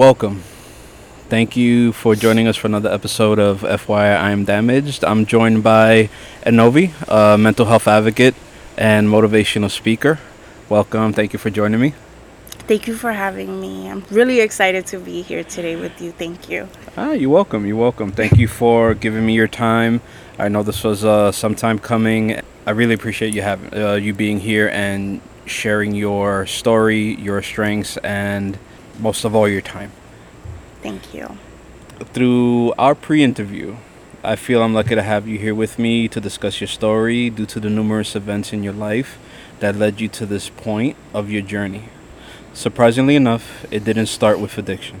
welcome. Thank you for joining us for another episode of FYI I Am Damaged. I'm joined by Ennovy, a mental health advocate and motivational speaker. Welcome. Thank you for joining me. Thank you for having me. I'm really excited to be here today with you. Thank you. Ah, you're welcome. You're welcome. Thank you for giving me your time. I know this was uh, some time coming. I really appreciate you having uh, you being here and sharing your story, your strengths, and most of all, your time. Thank you. Through our pre interview, I feel I'm lucky to have you here with me to discuss your story due to the numerous events in your life that led you to this point of your journey. Surprisingly enough, it didn't start with addiction.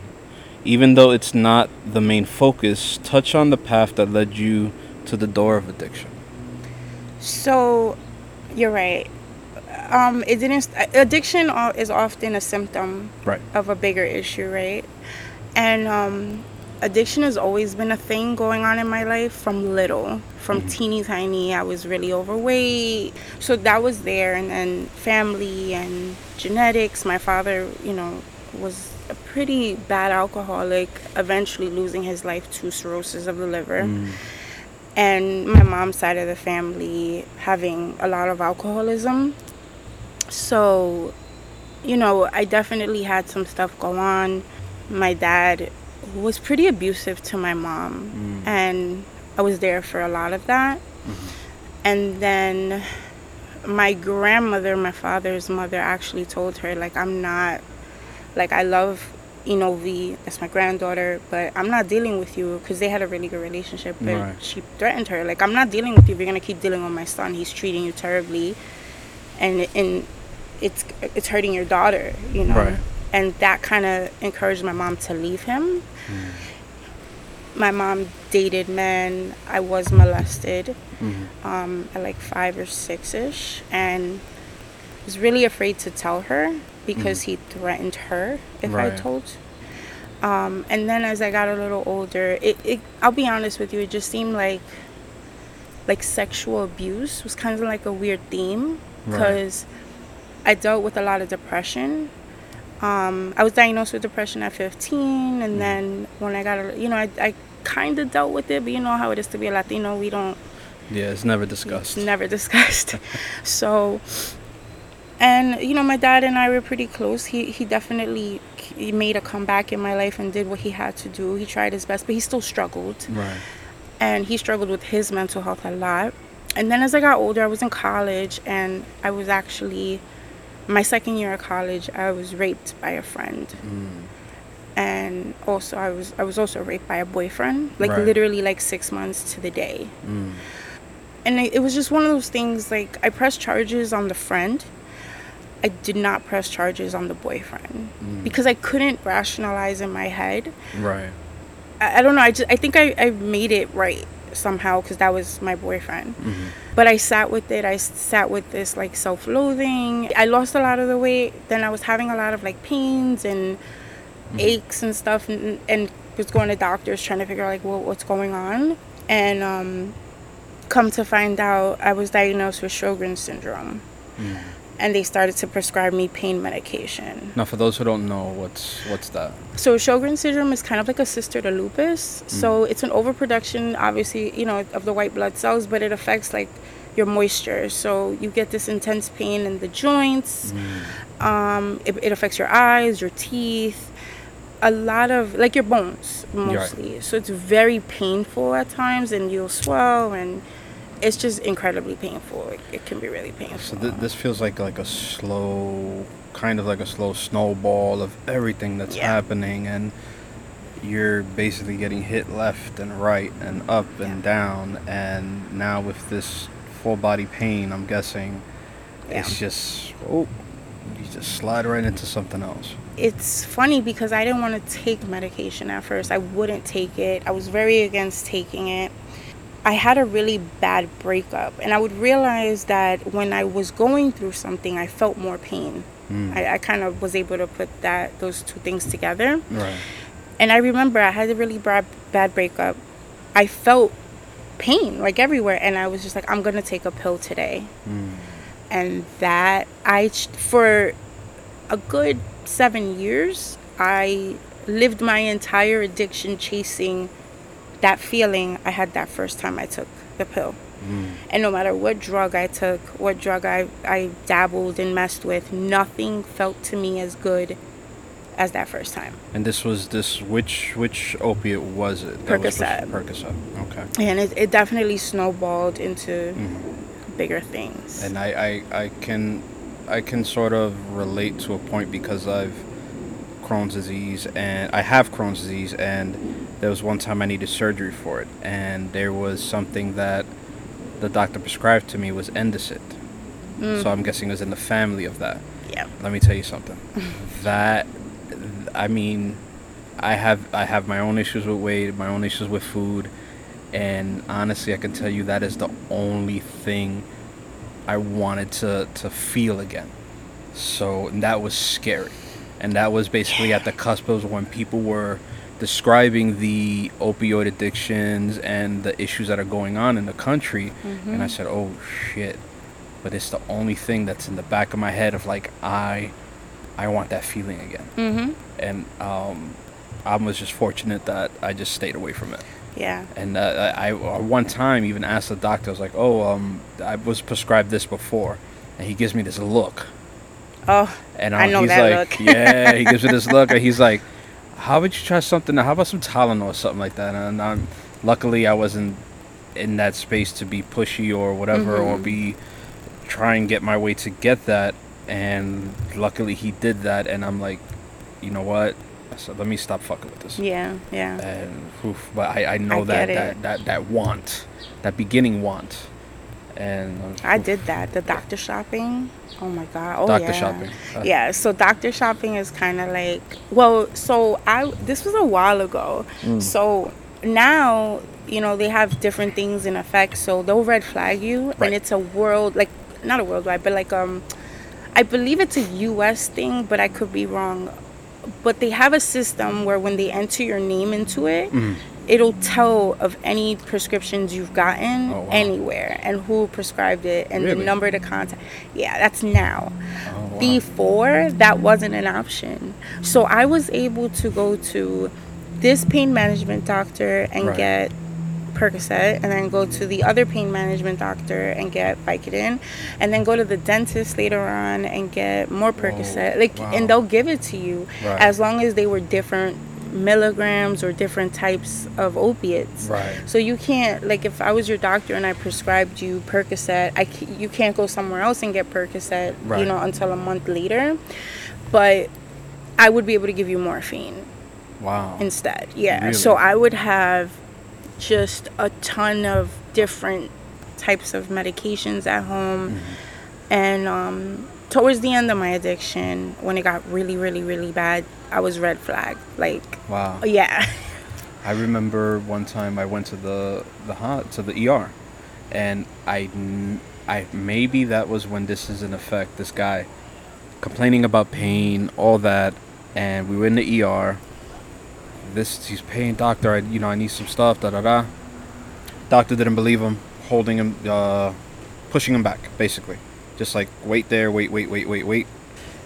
Even though it's not the main focus, touch on the path that led you to the door of addiction. So, you're right. Um, it didn't. Addiction is often a symptom right. of a bigger issue, right? And um, addiction has always been a thing going on in my life from little, from mm-hmm. teeny tiny. I was really overweight, so that was there, and then family and genetics. My father, you know, was a pretty bad alcoholic, eventually losing his life to cirrhosis of the liver. Mm. And my mom's side of the family having a lot of alcoholism. So, you know, I definitely had some stuff go on. My dad was pretty abusive to my mom, mm. and I was there for a lot of that. Mm-hmm. And then my grandmother, my father's mother, actually told her, like, I'm not, like, I love Ennovy, that's my granddaughter, but I'm not dealing with you because they had a really good relationship. But right. she threatened her, like, I'm not dealing with you. You're gonna keep dealing with my son, he's treating you terribly, and and it's it's hurting your daughter, you know. Right. And that kind of encouraged my mom to leave him. Mm. My mom dated men. I was molested mm-hmm. um, at like five or six ish, and was really afraid to tell her because mm-hmm. he threatened her if right. I told. Um, and then as I got a little older, it, it I'll be honest with you, it just seemed like like sexual abuse was kind of like a weird theme because right. I dealt with a lot of depression. Um, I was diagnosed with depression at 15, and mm. then when I got, a, you know, I, I kind of dealt with it, but you know how it is to be a Latino, we don't. Yeah, it's never discussed. It's never discussed. so and you know my dad and i were pretty close he he definitely he made a comeback in my life and did what he had to do he tried his best but he still struggled right and he struggled with his mental health a lot and then as i got older i was in college and i was actually my second year of college i was raped by a friend mm. and also i was i was also raped by a boyfriend like right. literally like six months to the day mm. and it, it was just one of those things like i pressed charges on the friend I did not press charges on the boyfriend mm. because I couldn't rationalize in my head. Right. I, I don't know. I just I think I, I made it right somehow because that was my boyfriend. Mm-hmm. But I sat with it. I sat with this like self-loathing. I lost a lot of the weight. Then I was having a lot of like pains and mm-hmm. aches and stuff, and, and, was going to doctors trying to figure out like well, what's going on. And um, come to find out, I was diagnosed with Sjogren's syndrome. Mm and they started to prescribe me pain medication. Now, for those who don't know, what's what's that? So Sjogren syndrome is kind of like a sister to lupus. Mm. So it's an overproduction, obviously, you know, of the white blood cells, but it affects like your moisture. So you get this intense pain in the joints. Mm. Um, it, it, affects your eyes, your teeth, a lot of like your bones mostly. Right. So it's very painful at times, and you'll swell and it's just incredibly painful. It, it can be really painful. So th- this feels like like a slow, kind of like a slow snowball of everything that's yeah. happening, and you're basically getting hit left and right and up yeah. and down, and now with this full body pain, I'm guessing yeah. it's just oh, you just slide right into something else. It's funny because I didn't want to take medication at first. I wouldn't take it. I was very against taking it I had a really bad breakup, and I would realize that when I was going through something, I felt more pain. Mm. I, I kind of was able to put that those two things together. Right. And I remember I had a really bad bad breakup. I felt pain like everywhere, and I was just like, I'm gonna take a pill today. Mm. And that I for a good seven years, I lived my entire addiction chasing that feeling I had that first time I took the pill. Mm. And no matter what drug I took, what drug I, I dabbled and messed with, nothing felt to me as good as that first time. And this was this which which opiate was it? That was Percocet. Percocet. Okay. And it, it definitely snowballed into Mhm. bigger things. And I, I I can I can sort of relate to a point because I've Crohn's disease and I have Crohn's disease and there was one time I needed surgery for it and there was something that the doctor prescribed to me was Endocet. Mm. So I'm guessing it was in the family of that. yeah. let me tell you something that i mean i have i have my own issues with weight my own issues with food and honestly i can tell you that is the only thing i wanted to to feel again so and that was scary and that was basically at the cusp of when people were describing the opioid addictions and the issues that are going on in the country and i said oh shit but it's the only thing that's in the back of my head of like I I want that feeling again. Mm-hmm. And um I was just fortunate that I just stayed away from it. Yeah. And uh, I, I one time even asked the doctor, I was like, "Oh, um, I was prescribed this before," and he gives me this look, Oh, and I know he's that like, look. "Yeah," he gives me this look, and he's like, "How about you try something? Now? How about some Tylenol or something like that?" And I'm, luckily, I wasn't in that space to be pushy or whatever, or Mhm. be try and get my way to get that. And luckily, he did that, and I'm like, you know what? Said, let me stop fucking with this. yeah, yeah. And oof, but I, I know I that, that that that want, that beginning want, and uh, I did that. The doctor shopping. Oh my god. Oh doctor yeah. shopping. Uh, Yeah, so doctor shopping is kind of like well, so I this was a while ago. Mm. So now, you know, they have different things in effect, so they'll red flag you Right. and it's a world like not a worldwide, but like um I believe it's a US thing, but I could be wrong. But they have a system where when they enter your name into it, Mhm. It'll tell of any prescriptions you've gotten Oh, wow. anywhere and who prescribed it and Really? the number to contact. Yeah, that's now. Oh, wow. Before that wasn't an option. So I was able to go to this pain management doctor and Right. get Percocet and then go to the other pain management doctor and get Vicodin and then go to the dentist later on and get more Percocet. Like wow. and they'll give it to you Right. as long as they were different milligrams or different types of opiates. Right. So you can't like if I was your doctor and I prescribed you Percocet, I you can't go somewhere else and get Percocet, Right. you know, until a month later. But I would be able to give you morphine Wow. instead. Yeah. Really? So I would have just a ton of different types of medications at home. Mm-hmm. And um, towards the end of my addiction, when it got really, really, really bad, I was red flag. Like, wow. yeah. I remember one time I went to the the hot to the ER, and I, I maybe that was when this is in effect. This guy complaining about pain, all that, and we were in the ER. This he's paying doctor. I you know I need some stuff. Da da da. Doctor didn't believe him, holding him, uh, pushing him back, basically, just like wait there, wait, wait, wait, wait, wait,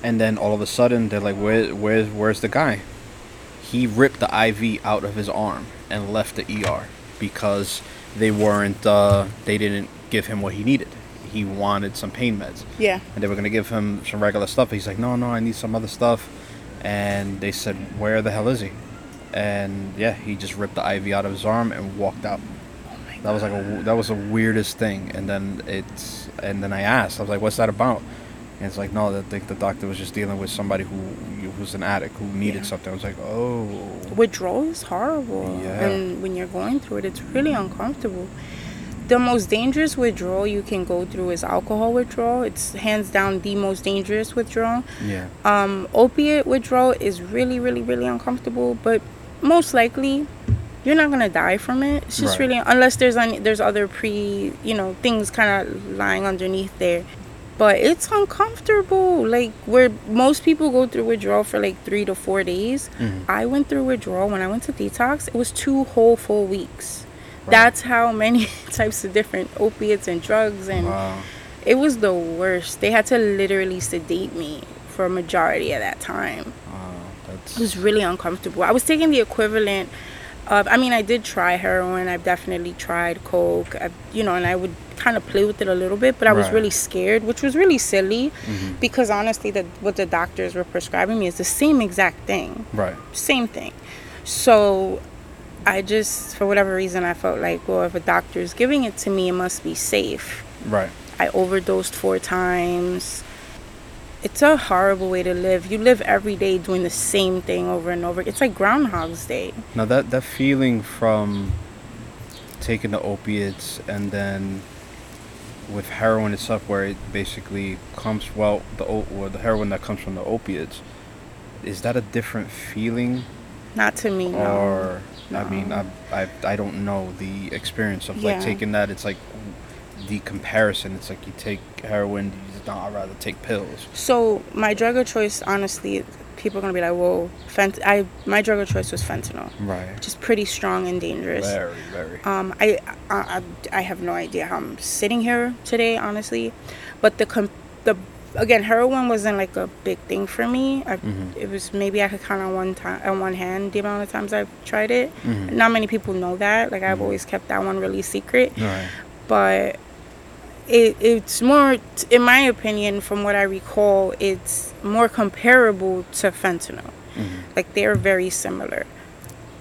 and then all of a sudden they're like, where, where's, where's the guy? he ripped the IV out of his arm and left the ER because they weren't uh, they didn't give him what he needed. He wanted some pain meds Yeah. and they were gonna give him some regular stuff. He's like, no, no, I need some other stuff. And they said, where the hell is he? And yeah, he just ripped the IV out of his arm and walked out. That was like a that was the weirdest thing. And then it's and then I asked, I was like, what's that about? And it's like, no, that the, the doctor was just dealing with somebody who was an addict who needed Yeah. something. I was like, oh, Withdrawal is horrible. Yeah. And when you're going through it, it's really uncomfortable. The most dangerous withdrawal you can go through is alcohol withdrawal. It's hands down the most dangerous withdrawal. yeah, Um, opiate withdrawal is really, really, really uncomfortable, but most likely you're not gonna die from it. It's just Right. really unless there's any, there's other pre you know things kind of lying underneath there. But it's uncomfortable. Like where most people go through withdrawal for like three to four days. Mhm. I went through withdrawal when I went to detox. It was two whole full weeks. Right. That's how many types of different opiates and drugs and wow, it was the worst. They had to literally sedate me for a majority of that time. wow, That's it was really uncomfortable. I was taking the equivalent of, I mean, I did try heroin. I've definitely tried coke. I, you know, and I would kind of play with it a little bit, but I was really scared, which was really silly, Mhm. because honestly, that what the doctors were prescribing me is the same exact thing, right. same thing. So. I just, for whatever reason, I felt like, well, if a doctor is giving it to me, it must be safe. Right. I overdosed four times. It's a horrible way to live. You live every day doing the same thing over and over. It's like Groundhog's Day. Now that that feeling from taking the opiates and then with heroin itself, where it basically comes well the or the heroin that comes from the opiates, is that a different feeling Not to me, no. or I mean I, I I don't know the experience of like taking that. It's like the comparison. It's like you take heroin. Just, no, I'd rather take pills. So my drug of choice, honestly, people are gonna be like, "Whoa, fent." I my drug of choice was fentanyl, Right. which is pretty strong and dangerous. Very very. Um, I, I I have no idea how I'm sitting here today, honestly, but the com- the again heroin wasn't like a big thing for me. I, Mhm. It was maybe I could count on one time on one hand the amount of times I've tried it. Mhm. Not many people know that. Like I've Mhm. always kept that one really secret, Right. but it it's more, in my opinion, from what I recall, it's more comparable to fentanyl. Mhm. Like they're very similar.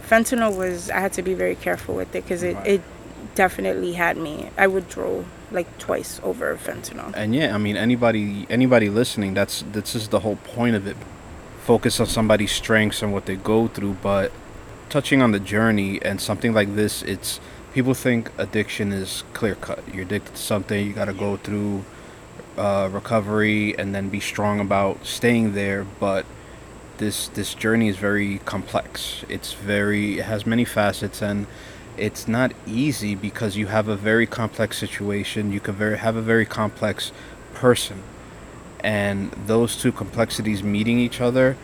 Fentanyl was I had to be very careful with it because it, Right. it definitely had me. I would withdrew like twice over fentanyl. And yeah, I mean anybody anybody listening, that's this is the whole point of it. Focus on somebody's strengths and what they go through, but touching on the journey and something like this, it's people think addiction is clear cut. You're addicted to something, you got to go through uh, recovery and then be strong about staying there, but this this journey is very complex. It's very it has many facets and it's not easy because you have a very complex situation. You can very have a very complex person, and those two complexities meeting each other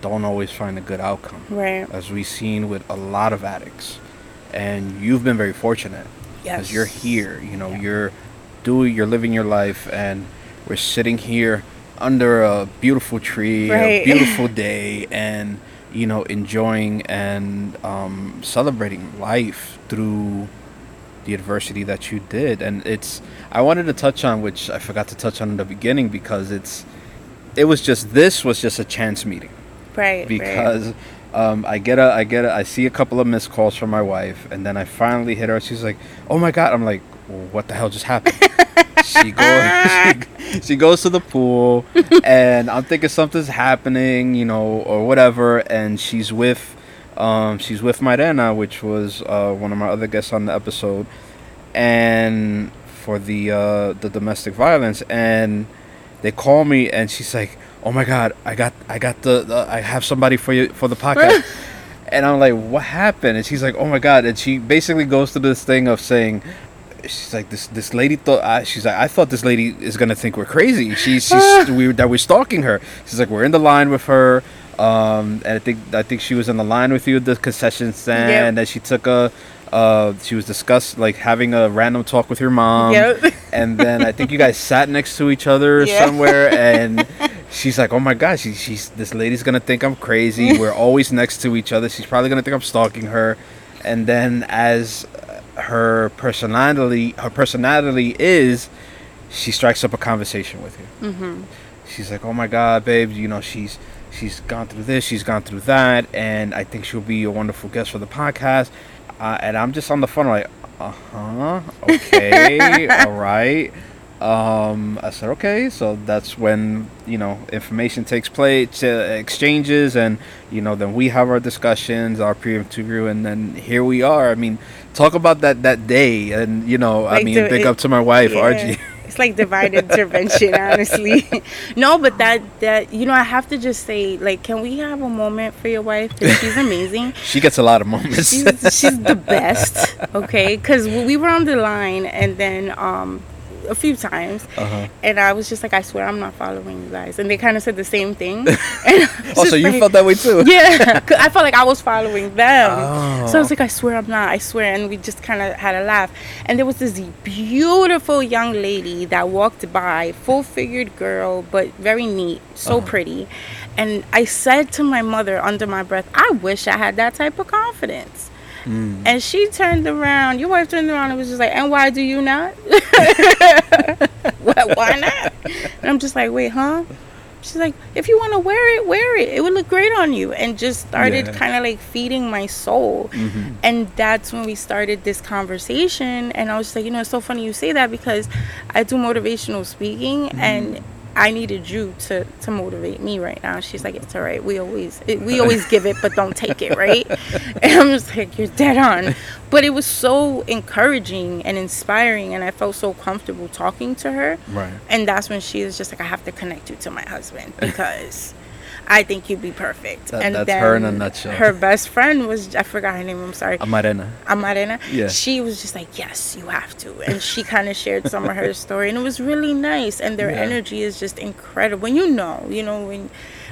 don't always find a good outcome, Right. as we've seen with a lot of addicts. And you've been very fortunate because Yes. you're here. You know, Yeah. you're doing, you're living your life, and we're sitting here under a beautiful tree, a beautiful day, and you know, enjoying and um, celebrating life through the adversity that you did. And it's, I wanted to touch on, which I forgot to touch on in the beginning, because it's, it was just this was just a chance meeting Right. right. Um, I get a I get a I see a couple of missed calls from my wife, and then I finally hit her. She's like, "Oh my god!" I'm like, well, "What the hell just happened?" she goes she, she goes to the pool, and I'm thinking something's happening, you know, or whatever. And she's with um, she's with Marena, which was uh, one of my other guests on the episode, and for the uh, the domestic violence, and they call me, and she's like, "Oh my god, I got I got the, the I have somebody for you for the podcast." And I'm like, what happened? And she's like, oh my god! And she basically goes through this thing of saying, she's like, this this lady thought. I, she's like, I thought this lady is gonna think we're crazy. She's she's we that we're stalking her. She's like, we're in the line with her. Um, and I think I think she was in the line with you at the concession stand. Yep. And then she took a. Uh, she was discussed like having a random talk with your mom. Yep. And then I think you guys sat next to each other Yeah. somewhere, and she's like, "Oh my gosh, she, she's this lady's gonna think I'm crazy. We're always next to each other. She's probably gonna think I'm stalking her." And then as her personality, her personality is, she strikes up a conversation with you. Mm-hmm. She's like, "Oh my God, babe, you know she's she's gone through this, she's gone through that, and I think she'll be a wonderful guest for the podcast." Uh, and I'm just on the phone like, "Uh huh, okay, all right." Um, I said, "Okay." So that's when you know information takes place, uh, exchanges, and you know then we have our discussions, our pre-interview, and then here we are. I mean, talk about that that day, and you know, I mean, big it- up to my wife, Yeah. It's like divine intervention, honestly. no, but that that you know, I have to just say, like, can we have a moment for your wife? Because she's amazing. She gets a lot of moments. she's she's the best. Okay, because we were on the line, and then um, a few times, uh-huh. and I was just like, I swear I'm not following you guys, and they kind of said the same thing. Oh, so you like- felt that way too? Yeah, I felt like I was following them. So I Oh. was like, I swear I'm not. I swear. And we just kind of had a laugh. And there was this beautiful young lady that walked by, full figured girl, but very neat, so Uh-huh. pretty. And I said to my mother under my breath, I wish I had that type of confidence. Mm. And she turned around, your wife turned around and was just like, And why do you not? Why- why not? And I'm just like, Wait, huh? She's like, If you want to wear it, wear it. It would look great on you. And just started Yeah. kind of like feeding my soul. Mhm. And that's when we started this conversation. And I was just like, you know, it's so funny you say that because I do motivational speaking and I needed you to, to motivate me right now. She's like, it's all right. We always it, we always give it, but don't take it, right? And I'm just like, you're dead on. But it was so encouraging and inspiring, and I felt so comfortable talking to her. Right. And that's when she was just like, I have to connect you to my husband because I think you'd be perfect. That- and that's her in a nutshell. Her best friend was I forgot her name. I'm sorry. Amarena. Amarena. Yeah. She was just like, yes, you have to, and she kind of shared some of her story, and it was really nice. And their Yeah. energy is just incredible. When you know, you know, when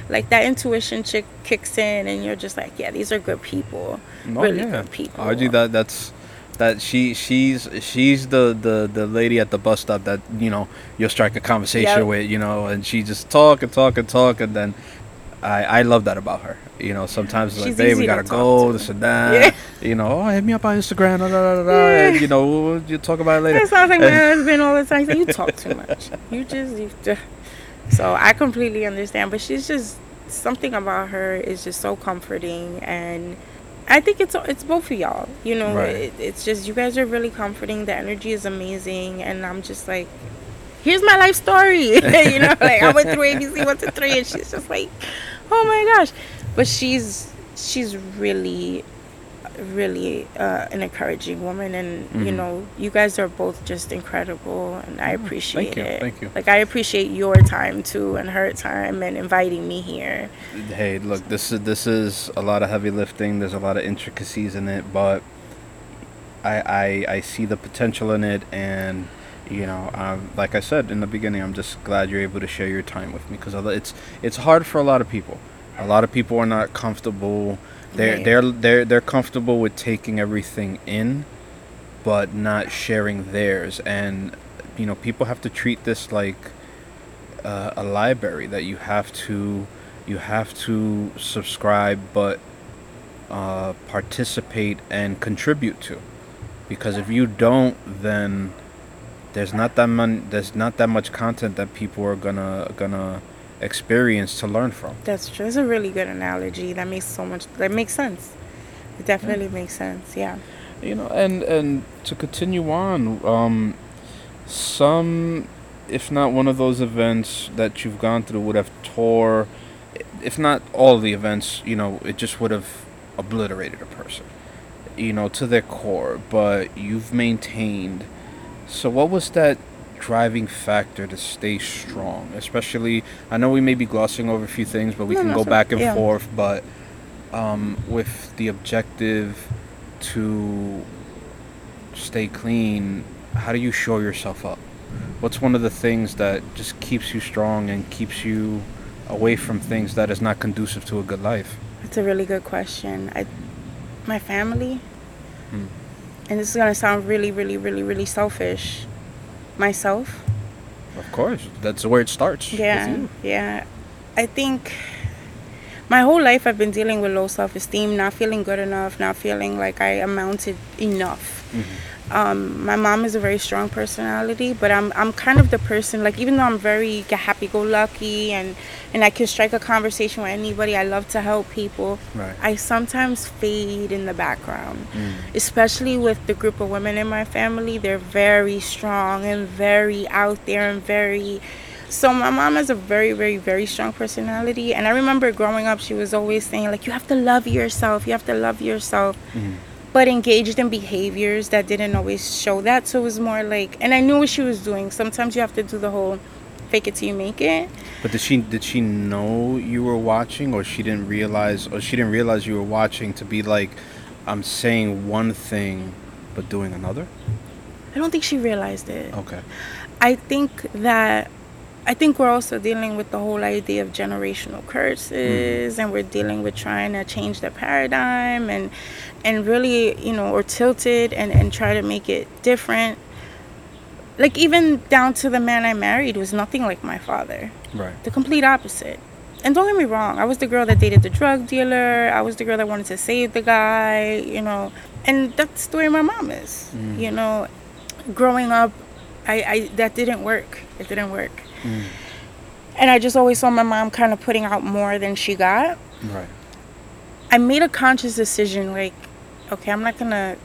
like that intuition chick kicks in, and you're just like, yeah, these are good people, Oh, really yeah. good people. Argy, that that's that she she's she's the, the the lady at the bus stop that you know you'll strike a conversation Yep. with you know and she just talk and talk and talk and then I I love that about her you know sometimes it's like babe we gotta go to. this and that Yeah. you know oh hit me up on Instagram da, da, da, da, Yeah. and you know you talk about it later That sounds like my And- husband all the time. Like, you talk too much. You just, you just. So I completely understand, but she's just something about her is just so comforting, and I think it's it's both of y'all. You know, Right. it, it's just you guys are really comforting. The energy is amazing, and I'm just like, here's my life story. you know, like I went through ABC one to three, and she's just like, oh my gosh, but she's she's really really uh, an encouraging woman. And you Mhm. know you guys are both just incredible and i Oh, appreciate thank you, it. Thank you. like i appreciate your time too and her time and inviting me here. Hey look this is this is a lot of heavy lifting. There's a lot of intricacies in it but i i, I see the potential in it and you know um, like i said in the beginning i'm just glad you're able to share your time with me because it's it's hard for a lot of people. A lot of people are not comfortable. They're Right. they're they're they're comfortable with taking everything in but not sharing theirs. And you know people have to treat this like uh, a library that you have to you have to subscribe but uh, participate and contribute to. Because if you don't then there's not that mon- there's not that much content that people are gonna gonna experience to learn from. That's just a really good analogy. That makes so much that makes sense. It definitely makes sense yeah. You know and and to continue on um some if not one of those events that you've gone through would have tore if not all the events you know it just would have obliterated a person you know to their core. But you've maintained so what was that driving factor to stay strong especially i know we may be glossing over a few things but we No, can go back and. Yeah. forth but um, with the objective to stay clean, how do you show yourself up? What's one of the things that just keeps you strong and keeps you away from things that is not conducive to a good life? That's a really good question. I, my family, Hmm. And this is gonna sound really, really, really, really selfish. Myself, Of course, that's where it starts. yeah, yeah. I think my whole life I've been dealing with low self-esteem, not feeling good enough, not feeling like I amounted enough. Mhm. Um, my mom is a very strong personality, but I'm I'm kind of the person like even though I'm very happy-go-lucky and and I can strike a conversation with anybody, I love to help people. Right. I sometimes fade in the background, Mm. especially with the group of women in my family. They're very strong and very out there and very. So my mom has a very, very, very strong personality, and I remember growing up, she was always saying like, "You have to love yourself. You have to love yourself." Mhm. But engaged in behaviors that didn't always show that. So it was more like, and I knew what she was doing. Sometimes you have to do the whole fake it till you make it. But did she did she know you were watching, or she didn't realize, or she didn't realize you were watching to be like, I'm saying one thing, but doing another? I don't think she realized it. Okay. I think that I think we're also dealing with the whole idea of generational curses mm-hmm. and we're dealing with trying to change the paradigm and and really, you know, or tilted and, and try to make it different. Like even down to the man I married was nothing like my father. Right. The complete opposite. and don't get me wrong, I was the girl that dated the drug dealer. I was the girl that wanted to save the guy, you know. And that's the way my mom is. Mm. You know, growing up, I, I that didn't work. It didn't work. Mm. And I just always saw my mom kind of putting out more than she got. Right. I made a conscious decision like, okay, I'm not gonna.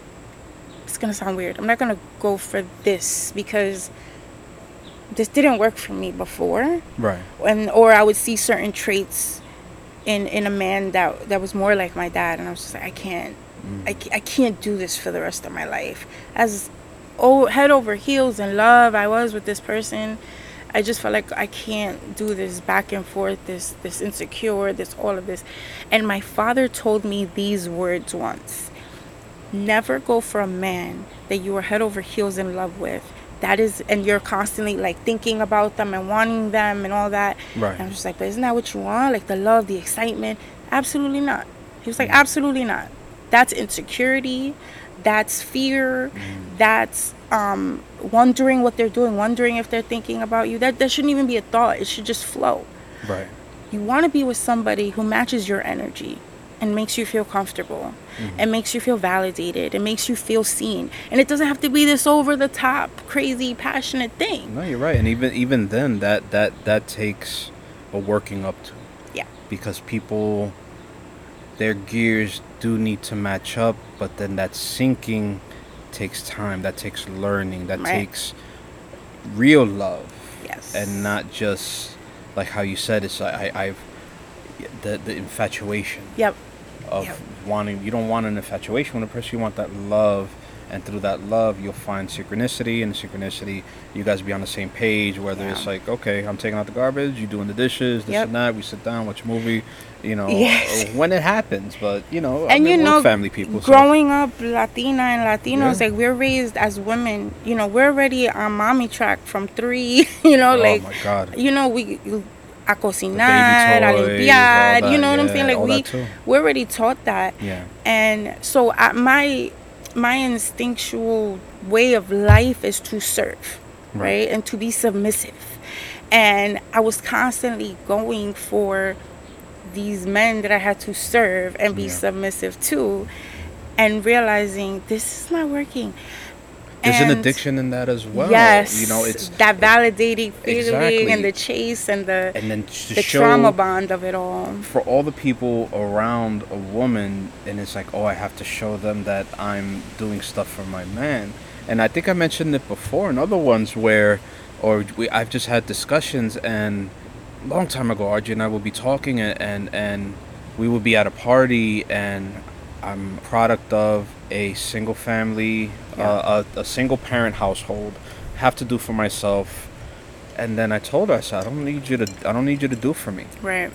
It's gonna sound weird. I'm not gonna go for this because this didn't work for me before Right. and or I would see certain traits in in a man that that was more like my dad, and I was just like, I can't, mm. I, I can't do this for the rest of my life. As oh head over heels in love, I was with this person. I just felt like I can't do this back and forth, this this insecure, this all of this. And my father told me these words once. Never go for a man that you are head over heels in love with. That is, and you're constantly like thinking about them and wanting them and all that. Right. And I'm just like, but isn't that what you want? Like the love, the excitement? Absolutely not. He was like, absolutely not. That's insecurity. That's fear. That's um, wondering what they're doing, wondering if they're thinking about you. That that shouldn't even be a thought. It should just flow. Right. You want to be with somebody who matches your energy and makes you feel comfortable mm-hmm. It makes you feel validated It makes you feel seen. And it doesn't have to be this over the top, crazy, passionate thing. No, you're right. And even even then, that that that takes a working up to. Yeah. Because people, their gears do need to match up, but then that syncing takes time. That takes learning. That Right. takes real love. Yes. and not just like how you said it's I, I I've the the infatuation Yep. Of Yep. wanting you don't want an infatuation with a person you want that love and through that love you'll find synchronicity and synchronicity you guys be on the same page whether it's like okay I'm taking out the garbage you doing the dishes this Yep. and that we sit down watch a movie you know Yes. when it happens but you know I and mean, you know, family people so- growing up Latina and Latinos, Yeah. like we're raised as women. You know, we're already on mommy track from three. You know, oh like my god you know we a cocinar, toys, a limpiar. that, You know what I'm saying? Like we we're already taught that. yeah And so I, my my instinctual way of life is to serve, Right. right? And to be submissive. And I was constantly going for these men that I had to serve and be Yeah. submissive to and realizing this is not working. There's an addiction in that as well Yes. you know it's that validating feeling Exactly. and the chase and the and then the trauma bond of it all. for all the people around a woman and it's like oh i have to show them that i'm doing stuff for my man and i think i mentioned it before in other ones where or we, i've just had discussions and a long time ago rj and i would be talking and and, and we would be at a party and i'm a product of a single family uh, a, a single parent household have to do for myself and then i told her i said i don't need you to i don't need you to do for me Right.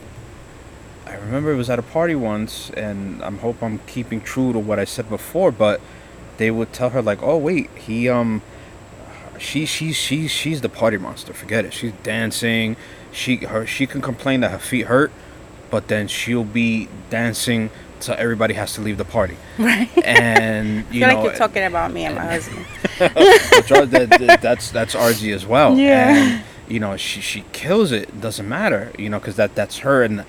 I remember it was at a party once, and I hope I'm keeping true to what I said before. But they would tell her like, "Oh wait, he um, she she she she's the party monster. Forget it. She's dancing. She her she can complain that her feet hurt, but then she'll be dancing till everybody has to leave the party. Right. And you feel know, like you're talking about me and my husband. that, that- that's that's RG as well. Yeah. And you know, she she kills it. It doesn't matter, you know, because that that's her and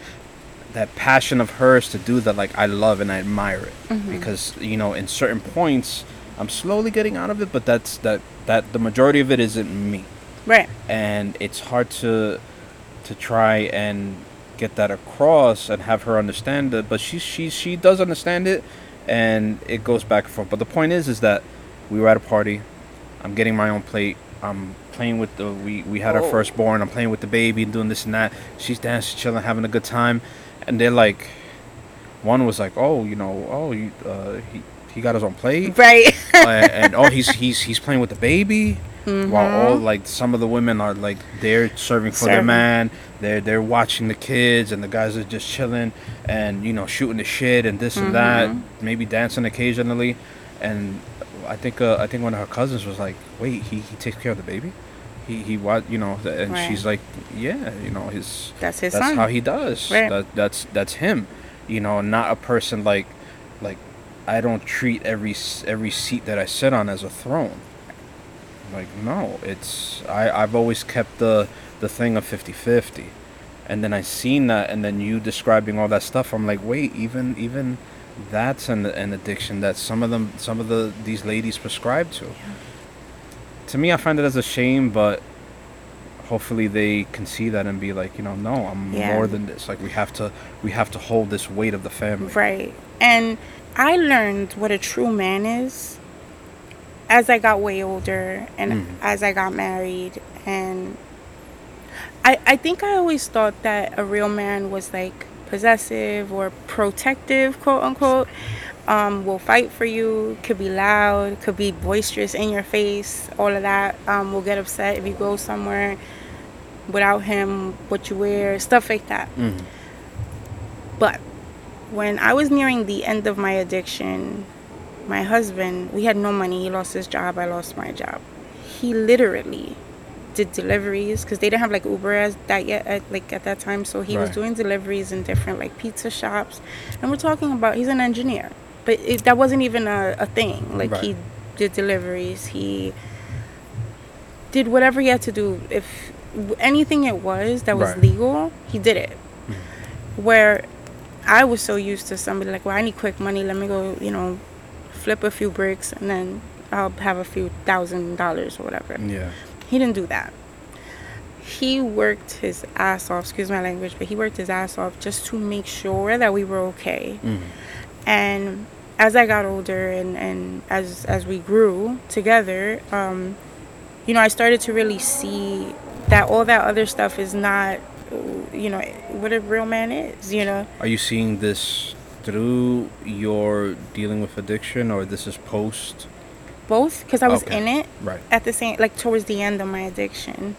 that passion of hers to do that. Like I love and I admire it Mm-hmm. because you know, in certain points, I'm slowly getting out of it, but that's that that the majority of it isn't me, Right. and it's hard to to try and get that across and have her understand it. But she she she does understand it, and it goes back and forth. But the point is, is that we were at a party. I'm getting my own plate. I'm playing with the we we had our Oh. firstborn. I'm playing with the baby and doing this and that. She's dancing, chilling, having a good time, and they're like, one was like, oh, you know, oh, you, uh, he he got his own plate, Right. uh, and oh, he's he's he's playing with the baby. While all Mhm. like some of the women are like they're serving for their man, they're they're watching the kids, and the guys are just chilling and you know shooting the shit and this and that, Mhm. maybe dancing occasionally, and I think uh, I think one of her cousins was like, wait, he, he takes care of the baby, he he what you know, and Right. she's like, yeah, you know his That's his that's son. how he does. Right. That, that's that's him. You know, not a person like like I don't treat every every seat that I sit on as a throne. Like no, it's I I've always kept the the thing of 50-50. and then I seen that, and then you describing all that stuff. I'm like, wait, even even that's an an addiction that some of them, some of the these ladies prescribe to. To me, I find it as a shame, but hopefully they can see that and be like, you know, no, I'm Yeah. more than this. Like we have to, we have to hold this weight of the family. Right. And I learned what a true man is as I got way older and Mhm. as I got married. And I, I think I always thought that a real man was like possessive or protective, quote unquote. Um, will fight for you, could be loud, could be boisterous in your face, all of that. Um, will get upset if you go somewhere without him, what you wear, stuff like that. Mhm. But when I was nearing the end of my addiction, my husband, we had no money. He lost his job. I lost my job. He literally did deliveries because they didn't have like Uber as that yet, at, like at that time. So he was doing deliveries in different like pizza shops, and we're talking about he's an engineer, but it, that wasn't even a, a thing. Like Right. he did deliveries. He did whatever he had to do. If anything it was that was Right. legal, he did it. Mm. Where I was so used to somebody like, well, I need quick money. Let me go, you know, flip a few bricks and then I'll have a few thousand dollars or whatever. Yeah. He didn't do that. He worked his ass off, excuse my language, but he worked his ass off just to make sure that we were okay. Mhm. And as I got older and, and as as we grew together, um, you know, I started to really see that all that other stuff is not, you know, what a real man is. You know, Are you seeing this through your dealing with addiction, or this is post? both because I was Okay. in it Right. at the same, like towards the end of my addiction.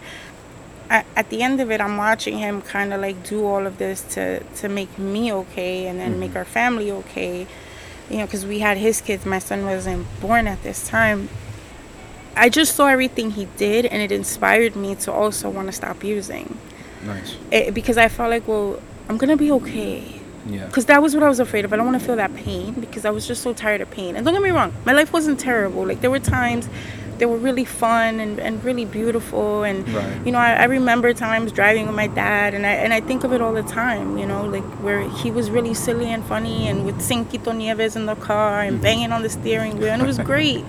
I, at the end of it, I'm watching him kind of like do all of this to to make me okay and then make mm-hmm. our family okay. You know, because we had his kids. My son wasn't born at this time. I just saw everything he did, and it inspired me to also want to stop using. Nice. It, because I felt like, well, I'm gonna be okay. Yeah. Because that was what I was afraid of. I don't want to feel that pain because I was just so tired of pain. And don't get me wrong, my life wasn't terrible. Like there were times that were really fun and, and really beautiful. And Right. you know, I, I remember times driving with my dad, and I and I think of it all the time. You know, like where he was really silly and funny, and with Cinquito Nieves in the car and mm-hmm. banging on the steering wheel, and it was great.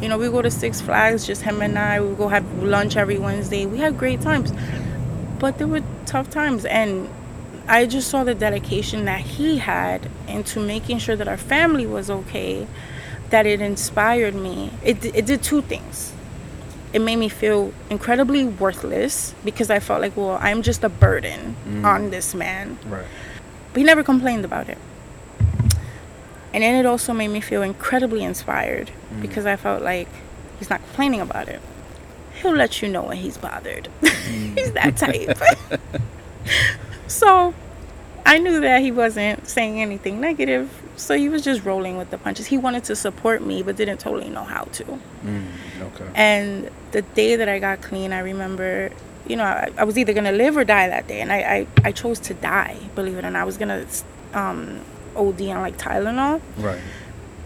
you know, we go to Six Flags, just him and I. We go have lunch every Wednesday. We had great times, but there were tough times, and I just saw the dedication that he had into making sure that our family was okay, that it inspired me. It, it did two things. It made me feel incredibly worthless because I felt like, well, I'm just a burden mm. on this man. Right. But he never complained about it. And then it also made me feel incredibly inspired mm. because I felt like he's not complaining about it. He'll let you know when he's bothered. he's that type. So I knew that he wasn't saying anything negative. So he was just rolling with the punches. He wanted to support me, but didn't totally know how to. Mm, okay. And the day that I got clean, I remember, you know, I, I was either gonna live or die that day, and I, I, I chose to die. Believe it or not, I was gonna um, OD on like Tylenol, right.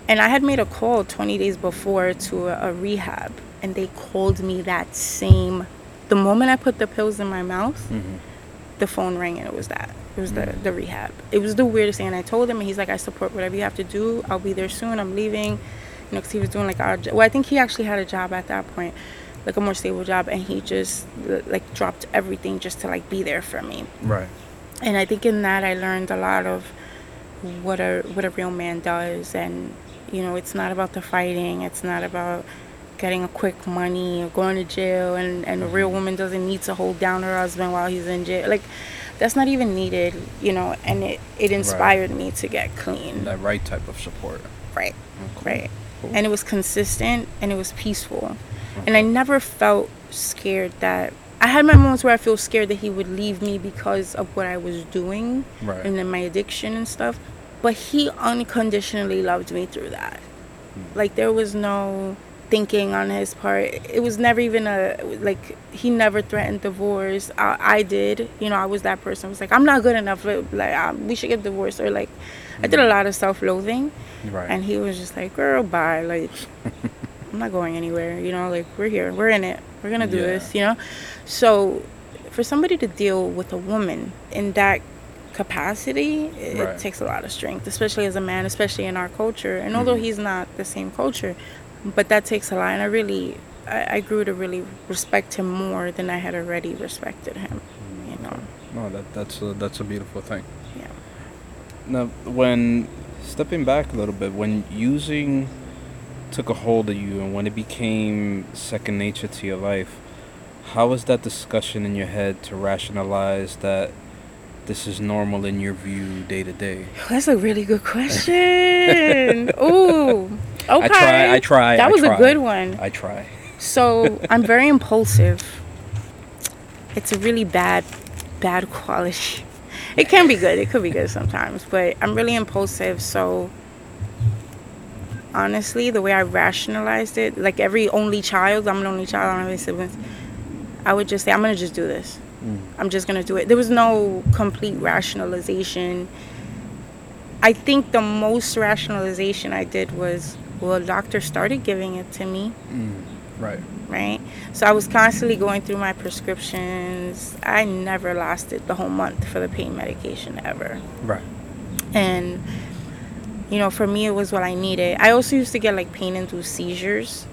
and I had made a call 20 days before to a, a rehab, and they called me that same. The moment I put the pills in my mouth, hmm the phone rang and it was that. It was the, mm. the rehab. It was the weirdest thing. And I told him, and he's like, I support whatever you have to do. I'll be there soon. I'm leaving. You know, because he was doing like our Well, I think he actually had a job at that point, like a more stable job. And he just like dropped everything just to like be there for me. Right. And I think in that I learned a lot of what a what a real man does. And you know, it's not about the fighting. It's not about getting a quick money or going to jail and, and a real mm-hmm. woman doesn't need to hold down her husband while he's in jail like that's not even needed you know and it, it inspired me to get clean That right type of support. right Okay. right Cool. and it was consistent and it was peaceful and i never felt scared that i had my moments where i feel scared that he would leave me because of what i was doing Right. and then my addiction and stuff but he unconditionally loved me through that hmm. like there was no thinking on his part it was never even a like he never threatened divorce i, I did you know i was that person I was like i'm not good enough like um, we should get divorced or like i did a lot of self-loathing Right. and he was just like girl bye like i'm not going anywhere you know like we're here we're in it we're gonna do Yeah. this you know so for somebody to deal with a woman in that capacity, it, Right. takes a lot of strength, especially as a man, especially in our culture. And although Mhm. he's not the same culture, but that takes a lot. And I really, I, I grew to really respect him more than I had already respected him. You know, No, that that's a, that's a beautiful thing. yeah. Now, when stepping back a little bit, when using took a hold of you and when it became second nature to your life, how was that discussion in your head to rationalize that this is normal in your view day to day? That's a really good question. Ooh, okay. I try. I try. That I was try. a good one. I try. So I'm very impulsive. It's a really bad, bad quality. It can be good. It could be good sometimes, but I'm really impulsive. So honestly, the way I rationalized it, like every only child, I'm an only child. I don't have any siblings. I would just say, I'm gonna just do this. Mm. I'm just gonna do it. There was no complete rationalization. I think the most rationalization I did was, well, a doctor started giving it to me Mm. Right. right? So I was constantly going through my prescriptions. I never lasted the whole month for the pain medication ever. Right. And you know, for me it was what I needed. I also used to get like pain induced seizures.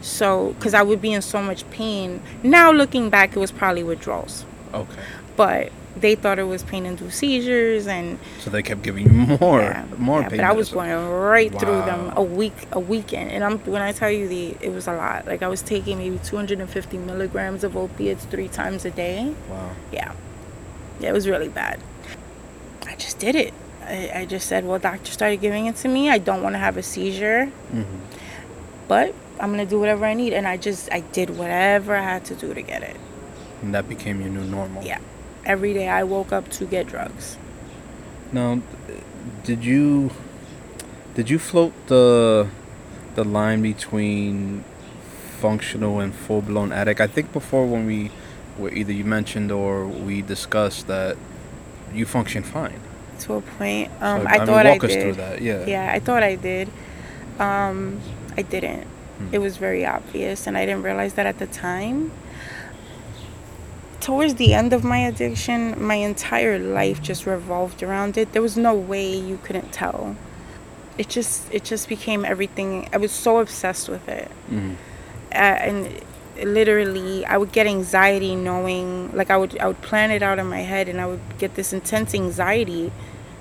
So, cuz I would be in so much pain. Now looking back it was probably withdrawals. Okay. But they thought it was pain induced seizures and So they kept giving you more, yeah, more yeah, pain but I was going right through them a week, a weekend, and I'm when I tell you the it was a lot. Like I was taking maybe 250 milligrams of opiates three times a day. Wow. Yeah, yeah, it was really bad. I just did it. I, I just said, well, doctor started giving it to me. I don't want to have a seizure, mm-hmm. but I'm gonna do whatever I need, and I just I did whatever I had to do to get it. And that became your new normal. Yeah, every day I woke up to get drugs. Now, did you did you float the the line between functional and full blown addict? I think before when we were either you mentioned or we discussed that you function fine. To a point, um, so, I, mean, thought walk I us did. through that. Yeah. Yeah, I thought I did. Um, I didn't. Hmm. It was very obvious, and I didn't realize that at the time. Towards the end of my addiction, my entire life just revolved around it. There was no way you couldn't tell. It just it just became everything. I was so obsessed with it. Mhm. Uh, and literally I would get anxiety knowing like I would I would plan it out in my head and I would get this intense anxiety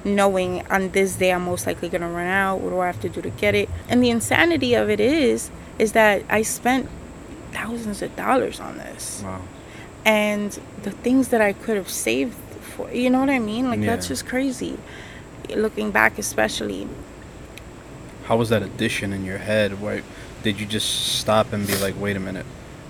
knowing on this day I'm most likely gonna run out. What do I have to do to get it? And the insanity of it is is that I spent thousands of dollars on this. Wow. And the things that I could have saved for you know what I mean? Like that's just crazy. Looking back especially. How was that addition in your head? Where did you just stop and be like, wait a minute,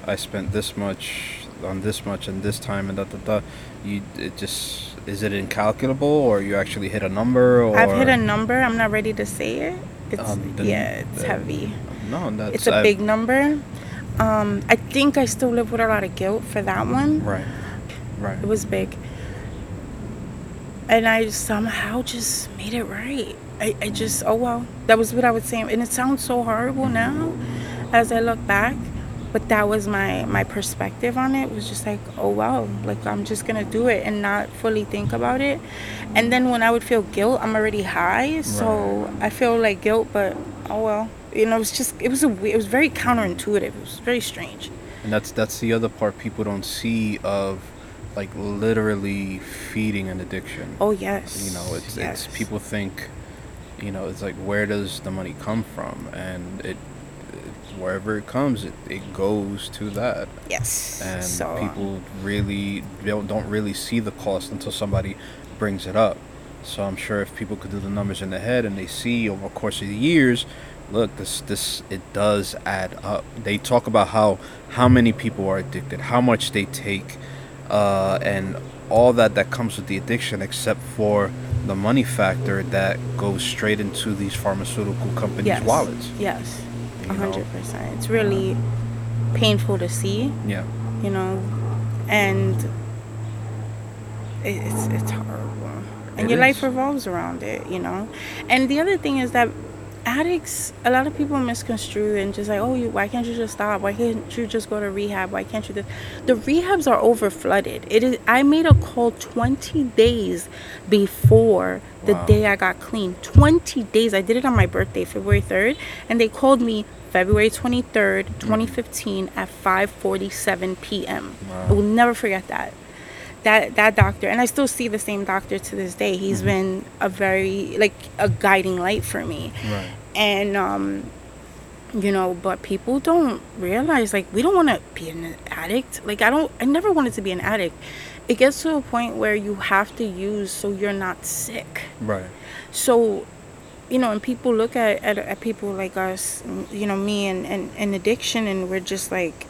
I spent this much on this much and this time and da da da. You it just is it incalculable or you actually hit a number or I've hit a number, I'm not ready to say it. It's Um, then- yeah, it's then- heavy. no that's it's a I- big number. Um, I think I still live with a lot of guilt for that one. right right It was big. And I somehow just made it right. I, I just, oh well, that was what I was saying. And it sounds so horrible now as I look back. But that was my, my perspective on it was just like, oh well, like I'm just gonna do it and not fully think about it. And then when I would feel guilt, I'm already high, so I feel like guilt, but oh well, you know, it was just it was a it was very counterintuitive. It was very strange. and that's that's the other part people don't see of like literally feeding an addiction Oh yes, you know it's yes. it's people think you know it's like where does the money come from and it, it wherever it comes it, it goes to that Yes. and so, um, people really don't, don't really see the cost until somebody brings it up so i'm sure if people could do the numbers in their head and they see over the course of the years look this this it does add up they talk about how how many people are addicted how much they take uh, and all that that comes with the addiction except for the money factor that goes straight into these pharmaceutical companies yes. wallets Yes. hundred percent. It's really painful to see, yeah you know, and it's it's horrible. And It your life revolves around it, you know. And the other thing is that addicts a lot of people misconstrue and just like oh you why can't you just stop? Why can't you just go to rehab? Why can't you do the rehabs are over flooded it is i made a call 20 days before the Wow. day i got clean. 20 days. I did it on my birthday february 3rd and they called me february 23rd mm. 2015 at 5:47 p.m i will never forget that that that doctor and i still see the same doctor to this day. He's been a very like a guiding light for me. Right. and um you know but people don't realize like we don't want to be an addict. Like i don't i never wanted to be an addict. It gets to a point where you have to use so you're not sick. Right. so you know and people look at at, at people like us you know me and, and and addiction and we're just like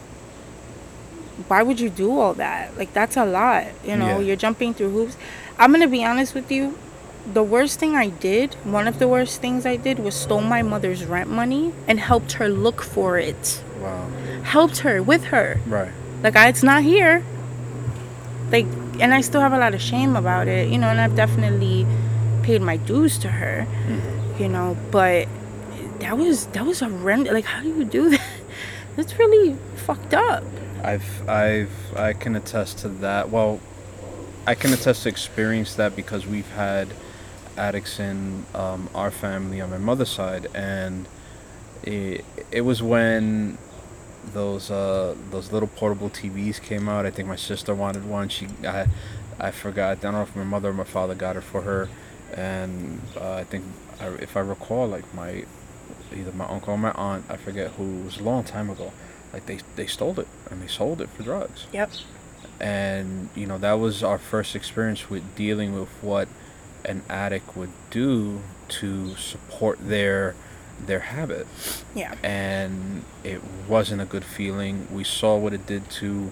why would you do all that? Like that's a lot you know Yeah. you're jumping through hoops. I'm gonna be honest with you the worst thing i did one of the worst things i did was stole my mother's rent money and helped her look for it. Wow. helped her with her. Right. like I, it's not here. Like and i still have a lot of shame about it you know and i've definitely paid my dues to her mm-hmm. you know but that was that was horrendous like how do you do that? That's really fucked up I've I've I can attest to that. Well, I can attest to experience that because we've had addicts in um, our family on my mother's side, and it it was when those uh those little portable TVs came out. I think my sister wanted one. She I I forgot. I don't know if my mother or my father got it for her, and uh, I think if I recall, like my either my uncle or my aunt, I forget who. It was a long time ago. Like they they stole it and they sold it for drugs. Yep. And you know that was our first experience with dealing with what an addict would do to support their their habit. Yeah. And it wasn't a good feeling. We saw what it did to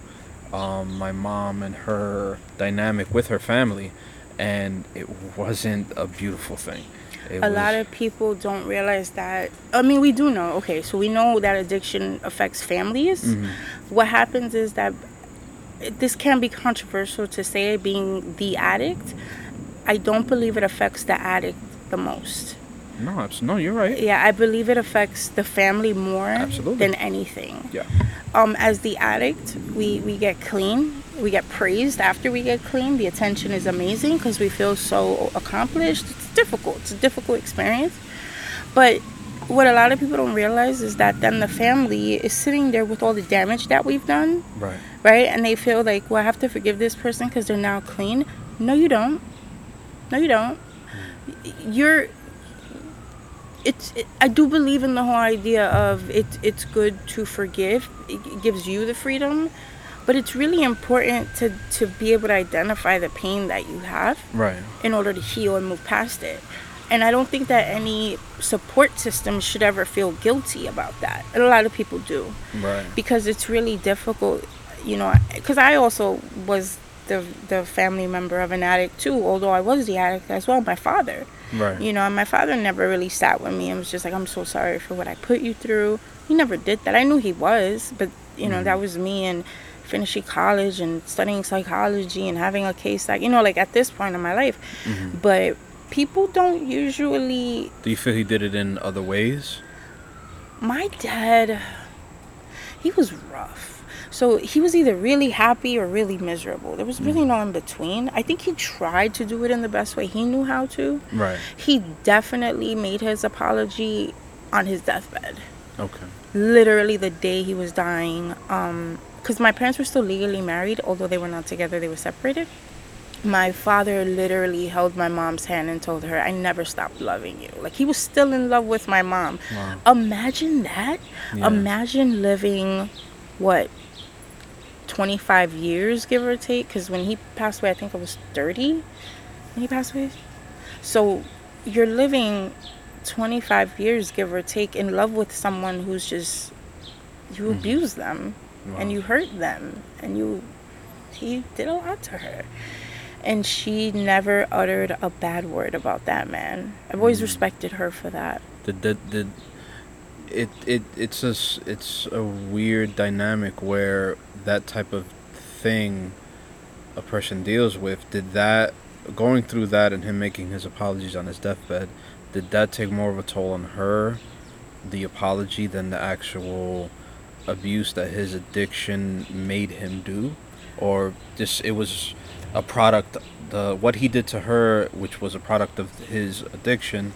um, my mom and her dynamic with her family and it wasn't a beautiful thing it a lot of people don't realize that i mean we do know okay so we know that addiction affects families. Mhm. what happens is that this can be controversial to say being the addict. I don't believe it affects the addict the most. No abs- no you're right. Yeah i believe it affects the family more Absolutely. than anything. Yeah. Um as the addict we we get clean we get praised after we get clean. The attention is amazing because we feel so accomplished difficult. It's a difficult experience. But what a lot of people don't realize is that then the family is sitting there with all the damage that we've done right. right? And they feel like well i have to forgive this person because they're now clean. No you don't. No you don't. Hmm. You're it's it, i do believe in the whole idea of it it's good to forgive. It gives you the freedom but it's really important to to be able to identify the pain that you have right. in order to heal and move past it. And i don't think that any support system should ever feel guilty about that. And a lot of people do. Right. Because it's really difficult you know because i also was the the family member of an addict too although i was the addict as well my father. Right. You know and my father never really sat with me and was just like i'm so sorry for what i put you through. He never did that. I knew he was but you know mm-hmm. that was me and finishing college and studying psychology and having a case like you know like at this point in my life. But people don't usually do you feel he did it in other ways? My dad he was rough. So he was either really happy or really miserable. There was really no in between i think he tried to do it in the best way he knew how to. Right. He definitely made his apology on his deathbed. Okay. Literally the day he was dying um because my parents were still legally married although they were not together they were separated. My father literally held my mom's hand and told her i never stopped loving you. Like he was still in love with my mom. Wow. imagine that. Yeah. imagine living what 25 years give or take? Because when he passed away i think i was 30 when he passed away. So you're living 25 years give or take in love with someone who's just you mm-hmm. abuse them Wow. and you hurt them and you he did a lot to her. And she never uttered a bad word about that man. I've always mm. respected her for that. Did did, did it it it's a it's a weird dynamic where that type of thing a person deals with. Did that going through that and him making his apologies on his deathbed did that take more of a toll on her, the apology, than the actual abuse that his addiction made him do, or just it was a product the what he did to her, which was a product of his addiction.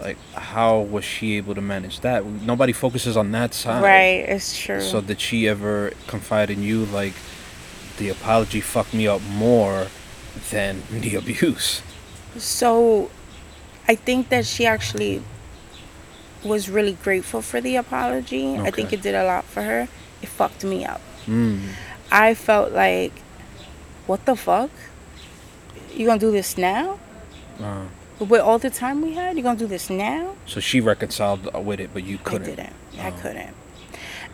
Like, how was she able to manage that? Nobody focuses on that side. Right, it's true. So did she ever confide in you like the apology fucked me up more than the abuse? So I think that she actually was really grateful for the apology. I think it did a lot for her. It fucked me up. Mm. I felt like, what the fuck? You gonna do this now? Uh, With all the time we had, you gonna do this now? so she reconciled with it, but you couldn't. I didn't. I Oh. couldn't.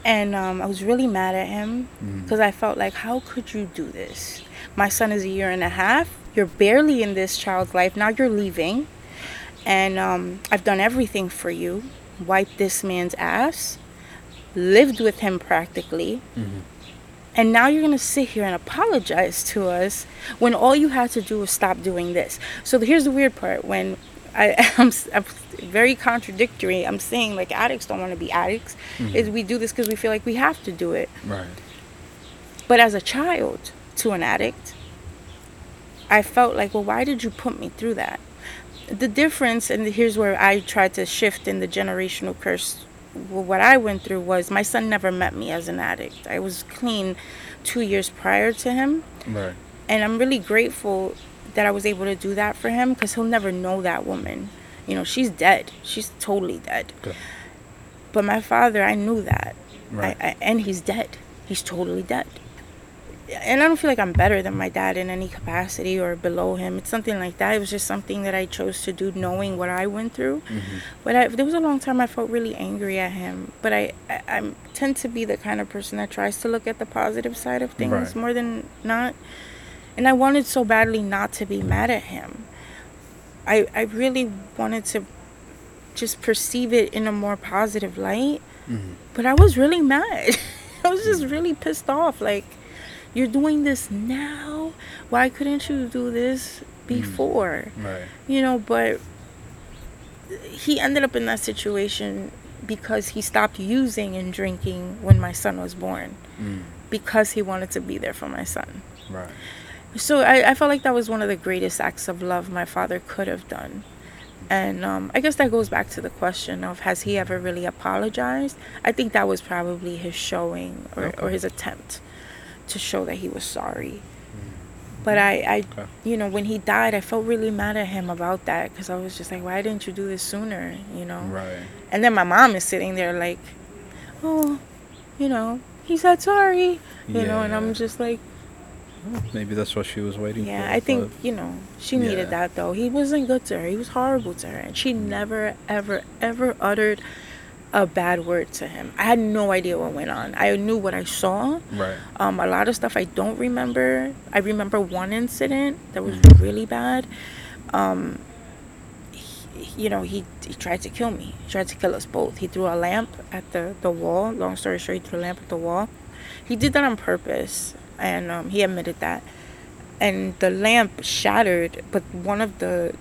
And um, I was really mad at him Mm. because I felt like, how could you do this? My son is a year and a half. You're barely in this child's life. Now you're leaving. And um, I've done everything for you. Wiped this man's ass. Lived with him practically. Mhm. And now you're going to sit here and apologize to us when all you had to do was stop doing this. So here's the weird part. When I, I'm very contradictory, I'm saying like addicts don't want to be addicts. Is we do this because we feel like we have to do it. Right. But as a child to an addict, I felt like, well, why did you put me through that? The difference, and here's where I tried to shift in the generational curse. What I went through was my son never met me as an addict. I was clean two years prior to him. Right. And I'm really grateful that I was able to do that for him because he'll never know that woman. You know, she's dead. She's totally dead. Okay. But my father, I knew that. Right. I, I, and he's dead. He's totally dead. And I don't feel like I'm better than my dad in any capacity or below him. It's something like that. It was just something that I chose to do knowing what I went through. Mhm. But I, there was a long time I felt really angry at him. But I, I, I tend to be the kind of person that tries to look at the positive side of things Right. more than not. And I wanted so badly not to be mad at him. I, I really wanted to just perceive it in a more positive light. Mhm. But I was really mad. I was just really pissed off. Like, you're doing this now? Why couldn't you do this before? Right. You know, but he ended up in that situation because he stopped using and drinking when my son was born Mm. because he wanted to be there for my son. Right. So I, I felt like that was one of the greatest acts of love my father could have done. And um, I guess that goes back to the question of has he ever really apologized? I think that was probably his showing or, or his attempt to show that he was sorry. Mm. But I, I Okay. you know, when he died, I felt really mad at him about that because I was just like, why didn't you do this sooner? You know? Right. And then my mom is sitting there like, oh, you know, he said sorry, you know, and I'm just like, Maybe that's what she was waiting for. yeah, I think you know she Yeah. needed that though. He wasn't good to her. He was horrible to her, and she mm. never, ever, ever uttered a bad word to him. I had no idea what went on. I knew what I saw. Right. Um, a lot of stuff I don't remember. I remember one incident that was Mhm. really bad. Um, he, you know, he he tried to kill me. He tried to kill us both. He threw a lamp at the the wall. Long story short, he threw a lamp at the wall. He did that on purpose, and um, he admitted that. And the lamp shattered, but one of the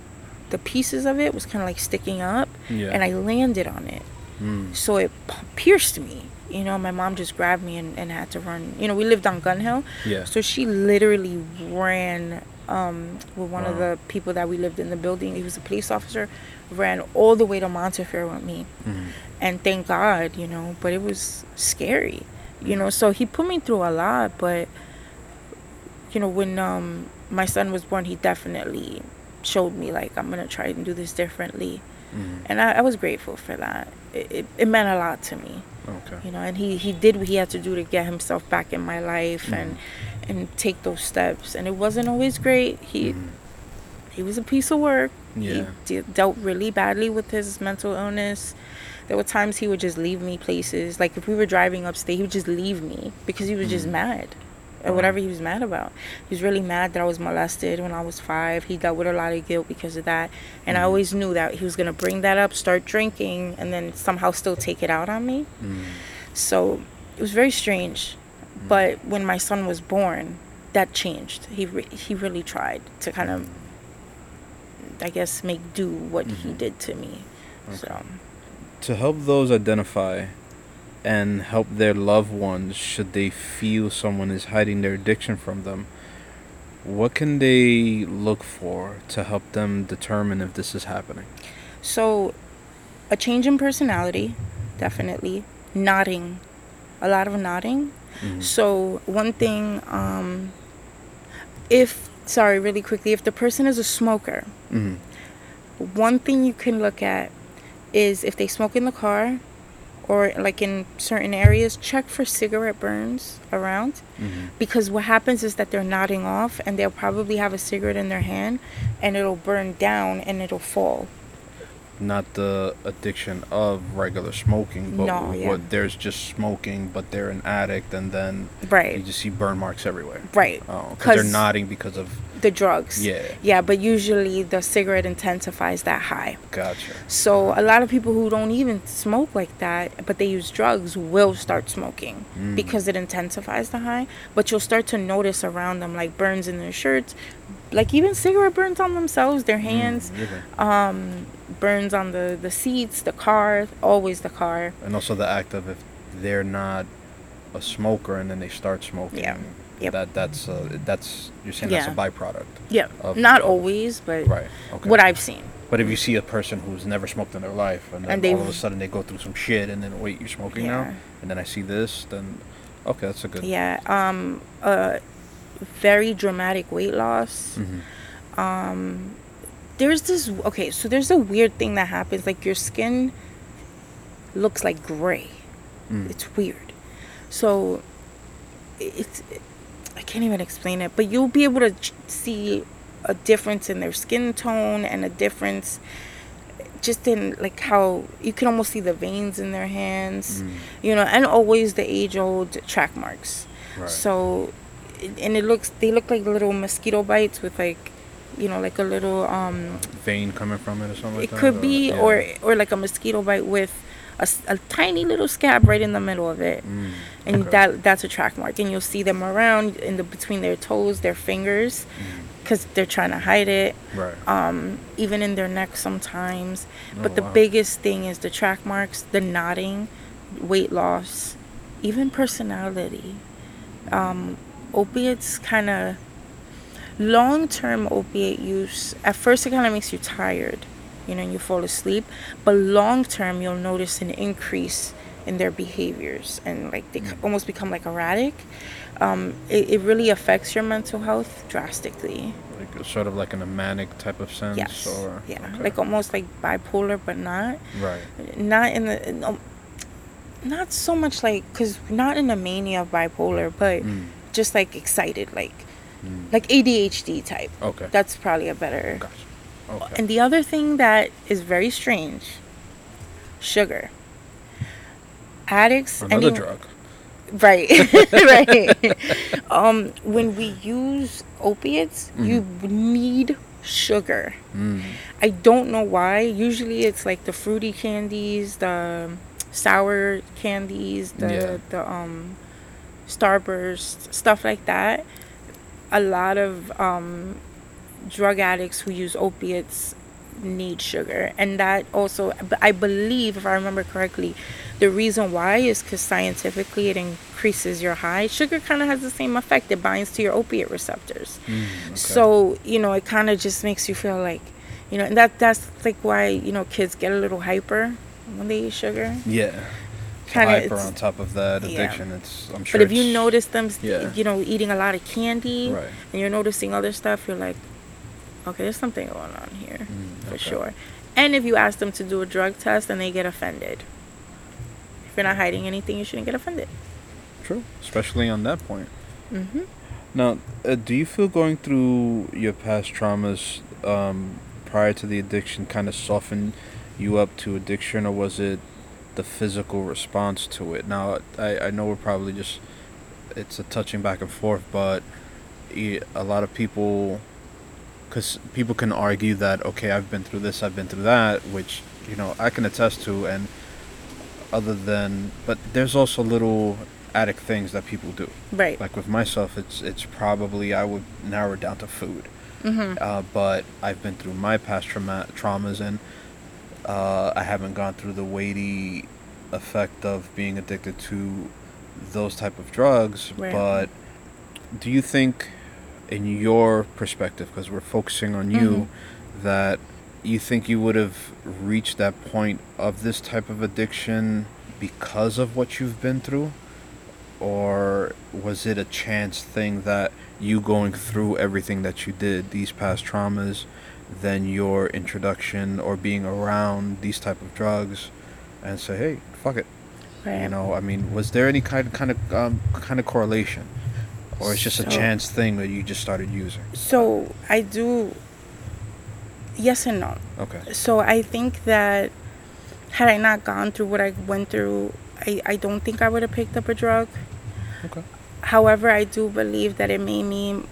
the pieces of it was kind of like sticking up, Yeah. and I landed on it Mm. so it pierced me you know my mom just grabbed me and, and had to run you know we lived on gun hill Yeah. so she literally ran um, with one of the people that we lived in the building he was a police officer ran all the way to montefiore with me Mhm. and thank god you know but it was scary you know so he put me through a lot but you know when um my son was born he definitely showed me like i'm gonna try and do this differently Mhm. and I, I was grateful for that. It, it, meant a lot to me, Okay. you know. And he, he did what he had to do to get himself back in my life and and take those steps. And it wasn't always great. He Mhm. he was a piece of work. Yeah. He de- dealt really badly with his mental illness. There were times he would just leave me places. Like if we were driving upstate, he would just leave me because he was just Mhm. mad Wow. whatever he was mad about. He was really mad that I was molested when I was five. He dealt with a lot of guilt because of that. And I Mhm. always knew that he was going to bring that up, start drinking, and then somehow still take it out on me. Mm. So it was very strange. But when my son was born, that changed. He re- he really tried to kind of I guess make do what he Mhm. did to me. So To help those identify and help their loved ones, should they feel someone is hiding their addiction from them, what can they look for to help them determine if this is happening? so a change in personality, definitely. Nodding. A lot of nodding. Mhm. So one thing, um, if sorry, really quickly, if the person is a smoker, Mhm. one thing you can look at is if they smoke in the car or like in certain areas, check for cigarette burns around Mhm. because what happens is that they're nodding off and they'll probably have a cigarette in their hand and it'll burn down and it'll fall. Not the addiction of regular smoking, but No, yeah. what there's just smoking, but they're an addict, and then you just see burn marks everywhere. Right. Oh, because they're nodding because of The drugs. yeah. Yeah, but usually the cigarette intensifies that high. Gotcha. So a lot of people who don't even smoke like that, but they use drugs, will start smoking Mm. because it intensifies the high. But you'll start to notice around them like burns in their shirts, like even cigarette burns on themselves, their hands, Mm, really. um, burns on the the seats, the car, always the car. And also the act of if they're not a smoker and then they start smoking. Yeah. Yep. That that's uh, that's you're saying that's a byproduct. Yeah, Of- not of- always, but Right. Okay. what I've seen. But if you see a person who's never smoked in their life and then And all of a sudden they go through some shit and then wait you're smoking now Yeah. and then I see this then okay that's a good. Yeah, um, uh, very dramatic weight loss. Mhm. um there's this okay so there's a weird thing that happens like your skin looks like gray Mm. it's weird so it's i can't even explain it but you'll be able to see a difference in their skin tone and a difference just in like how you can almost see the veins in their hands Mm. you know and always the age old track marks Right. so, and it looks they look like little mosquito bites with like, you know, like a little um. Vein coming from it or something like It that. could be yeah. or or like a mosquito bite with a tiny little scab right in the middle of it, Mm. and Okay. that that's a track mark, and you'll see them around in the between their toes, their fingers, Mm. because they're trying to hide it. Right. Um, even in their neck sometimes. Oh, but the wow. biggest thing is the track marks, the nodding, weight loss, even personality. Um, opiates kind of long term opiate use, at first it kind of makes you tired, you know, and you fall asleep. But long term, you'll notice an increase in their behaviors and like they Mm. almost become like erratic. Um, it, it really affects your mental health drastically. Like sort of like in a manic type of sense Yes. or yeah. okay. Like almost like bipolar, but not. right. Not in the. um, not so much like, because not in a mania of bipolar, but Mm. just like excited, like Mm. like ADHD type. Okay. That's probably a better. Gotcha. Okay. And the other thing that is very strange, sugar. Addicts. Another any- drug. Right, right. um, when we use opiates, you need sugar. Mm. I don't know why. Usually, it's like the fruity candies, the sour candies, the Yeah. the um, Starburst, stuff like that. A lot of um, drug addicts who use opiates need sugar, and that also, I believe, if I remember correctly, the reason why is because scientifically it increases your high. Sugar kind of has the same effect; it binds to your opiate receptors. Mm. Okay. So you know, it kind of just makes you feel like, you know, and that that's like why you know kids get a little hyper when they eat sugar. yeah. Hyper on top of that yeah. addiction. It's I'm sure. But if you notice them, yeah. you know, eating a lot of candy, Right. and you're noticing other stuff, you're like, okay, there's something going on here Mm, for okay. sure. And if you ask them to do a drug test and they get offended, if you're not hiding anything, you shouldn't get offended. True. Especially on that point. hmm Now, uh, do you feel going through your past traumas um, prior to the addiction kind of softened you up to addiction, or was it the physical response to it? Now, I, I know we're probably just it's a touching back and forth, but a lot of people, because people can argue that okay, I've been through this, I've been through that, which you know I can attest to, and other than, but there's also little addict things that people do Right. like with myself it's it's probably i would narrow it down to food Mm-hmm. Uh, but I've been through my past trauma- traumas, and uh, I haven't gone through the weighty effect of being addicted to those type of drugs. Right. But do you think, in your perspective, because we're focusing on you, that you think you would have reached that point of this type of addiction because of what you've been through? Or was it a chance thing that you going through everything that you did, these past traumas, then your introduction or being around these type of drugs, and say, hey, fuck it, Right. you know? I mean, was there any kind of kind of um, kind of correlation, or it's just a chance thing that you just started using? So I do. Yes and no. Okay. So I think that had I not gone through what I went through, I, I don't think I would have picked up a drug. Okay. However, I do believe that it made me.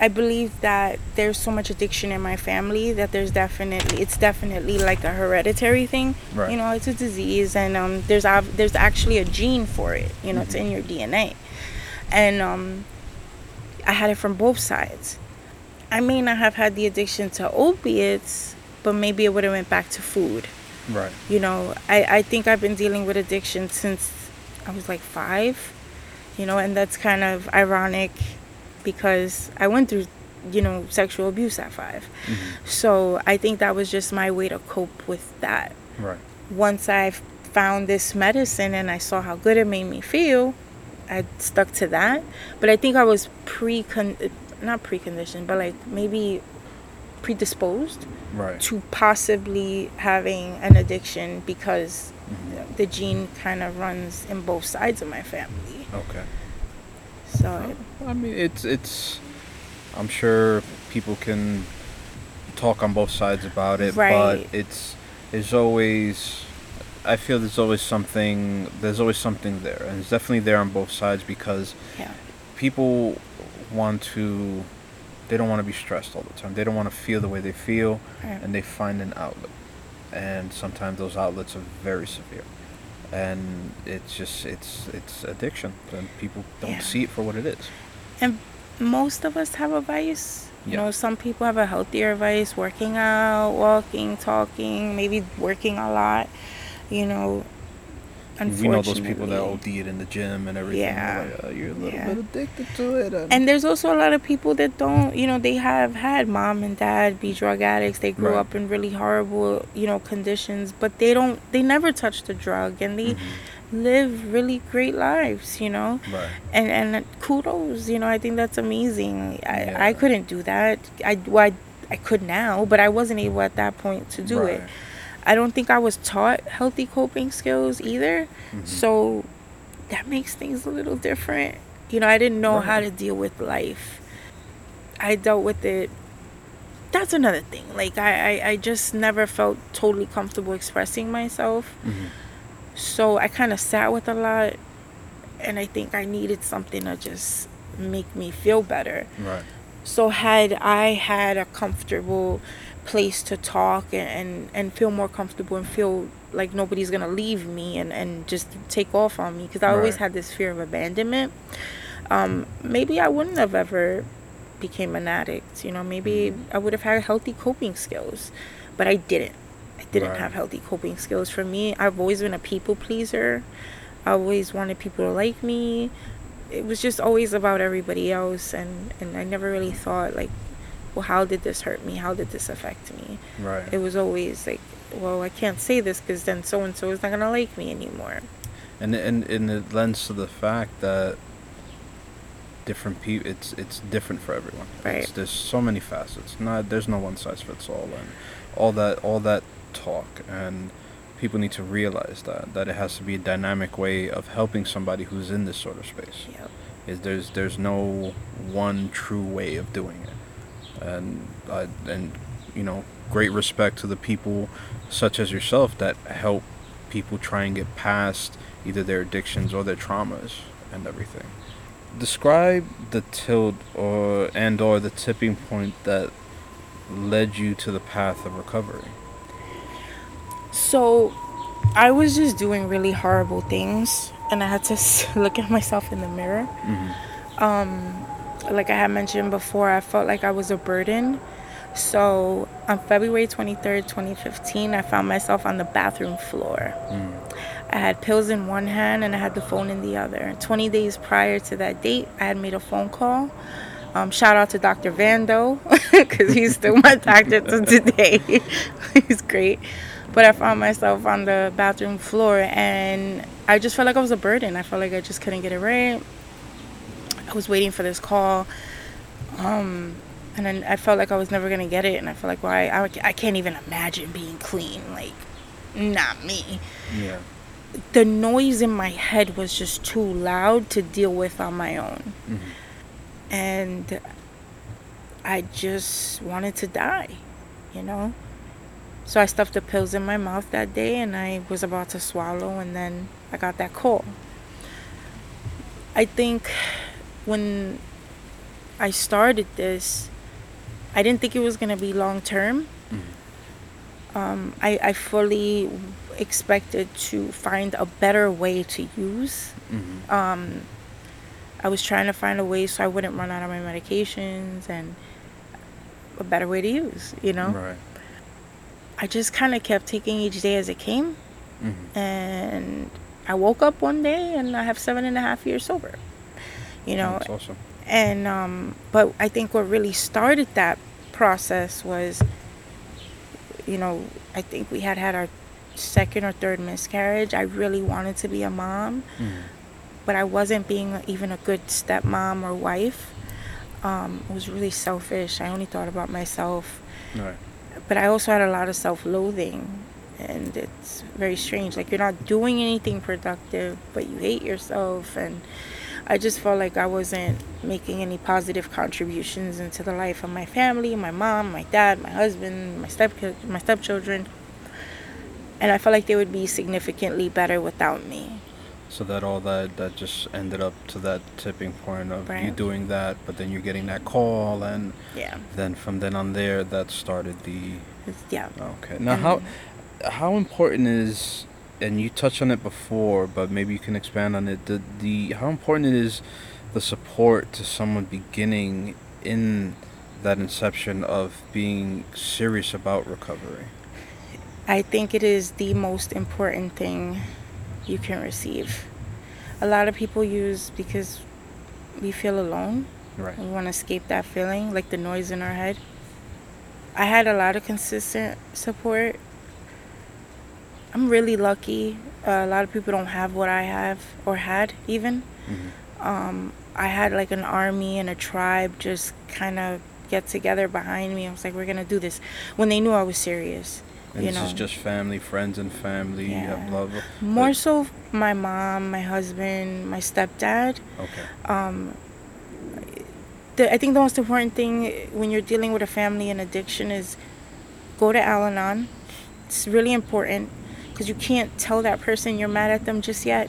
I believe that there's so much addiction in my family that there's definitely it's definitely like a hereditary thing. Right. You know, it's a disease, and um, there's there's actually a gene for it. You know, it's in your DNA, and um, I had it from both sides. I may not have had the addiction to opiates, but maybe it would have went back to food Right. you know I, I think i've been dealing with addiction since i was like five you know and that's kind of ironic because i went through you know sexual abuse at 5 mm-hmm. so i think that was just my way to cope with that Right. once i found this medicine and i saw how good it made me feel i stuck to that but i think i was pre not preconditioned but like maybe predisposed Right. to possibly having an addiction because mm-hmm. the gene kind of runs in both sides of my family. Okay. So I mean, it's it's. I'm sure people can talk on both sides about it, Right. but it's there's always. I feel there's always something. There's always something there, and it's definitely there on both sides because yeah, people want to. They don't want to be stressed all the time. They don't want to feel the way they feel, Right. and they find an outlet. And sometimes those outlets are very severe, and it's just it's it's addiction, and people don't Yeah. see it for what it is. And most of us have a vice. You know, some people have a healthier vice, working out, walking, talking, maybe working a lot. You know, We know those people that OD it in the gym and everything. Yeah. Like, uh, you're a little Yeah. bit addicted to it. And, And there's also a lot of people that don't, you know, they have had mom and dad be drug addicts. They grew Right. up in really horrible, you know, conditions, but they don't, they never touched a drug and they live really great lives, you know? right. And and kudos, you know, I think that's amazing. I, Yeah. I couldn't do that. I, well, I, I could now, but I wasn't able at that point to do it. I don't think I was taught healthy coping skills either. Mm-hmm. So that makes things a little different. You know, I didn't know how to deal with life. I dealt with it. That's another thing. Like I, I, I just never felt totally comfortable expressing myself. Mhm. So I kind of sat with a lot, and I think I needed something to just make me feel better. Right. So had I had a comfortable place to talk and, and, and feel more comfortable and feel like nobody's gonna leave me and, and just take off on me because I always had this fear of abandonment. Um, maybe I wouldn't have ever became an addict. You know, maybe I would have had healthy coping skills, but I didn't. Didn't Right. have healthy coping skills. For me, I've always been a people pleaser. I always wanted people to like me it was just always about everybody else and and I never really thought like well how did this hurt me how did this affect me Right. it was always like well I can't say this because then so and so is not gonna like me anymore and and and it lends to the fact that different people it's it's different for everyone It's, Right. there's so many facets not there's no one size fits all and all that all that talk and people need to realize that that it has to be a dynamic way of helping somebody who's in this sort of space. Yep. Is there's there's no one true way of doing it. And I and you know great respect to the people such as yourself that help people try and get past either their addictions or their traumas and everything. Describe the tilt or and or the tipping point that led you to the path of recovery so I was just doing really horrible things and I had to look at myself in the mirror mm-hmm. um like I had mentioned before, I felt like I was a burden. So on February 23rd, 2015, I found myself on the bathroom floor. I had pills in one hand and I had the phone in the other. 20 days prior to that date, I had made a phone call. Um, shout out to Dr. Vando because he's still my doctor to today. he's great. But I found myself on the bathroom floor and I just felt like I was a burden. I felt like I just couldn't get it right. I was waiting for this call. Um, and then I felt like I was never going to get it. And I felt like, well, I, I, I can't even imagine being clean. Like, not me Yeah. the noise in my head was just too loud to deal with on my own. And I just wanted to die, you know? So I stuffed the pills in my mouth that day and I was about to swallow, and then I got that call. I think when I started this, I didn't think it was going to be long term. Um, I, I fully expected to find a better way to use. Um, I was trying to find a way so I wouldn't run out of my medications and a better way to use, you know? Right. I just kind of kept taking each day as it came. And I woke up one day and I have seven and a half years sober, you know? That's awesome. and um but i think what really started that process was you know i think we had had our second or third miscarriage i really wanted to be a mom but i wasn't being even a good stepmom or wife um, it was really selfish i only thought about myself Right. But I also had a lot of self loathing. And it's very strange. Like, you're not doing anything productive, but you hate yourself. And I just felt like I wasn't making any positive contributions into the life of my family, my mom, my dad, my husband, my step my stepchildren. And I felt like they would be significantly better without me. So that all that that just ended up to that tipping point of you doing that, but then you're getting that call, and Yeah. then from then on there, that started the yeah. Okay. Now, how how important is and you touched on it before, but maybe you can expand on it. The the how important it is the support to someone beginning in that inception of being serious about recovery. I think it is the most important thing you can receive. A lot of people use because we feel alone. Right. We want to escape that feeling, like the noise in our head. I had a lot of consistent support. I'm really lucky. Uh, a lot of people don't have what I have or had even. Um, I had like an army and a tribe just kind of get together behind me. I was like, we're gonna do this when they knew I was serious. And you this know, is just family, friends, and family. Yeah. love. more but- so my mom, my husband, my stepdad. Okay. The, I think the most important thing when you're dealing with a family and addiction is go to Al Anon. It's really important because you can't tell that person you're mad at them just yet.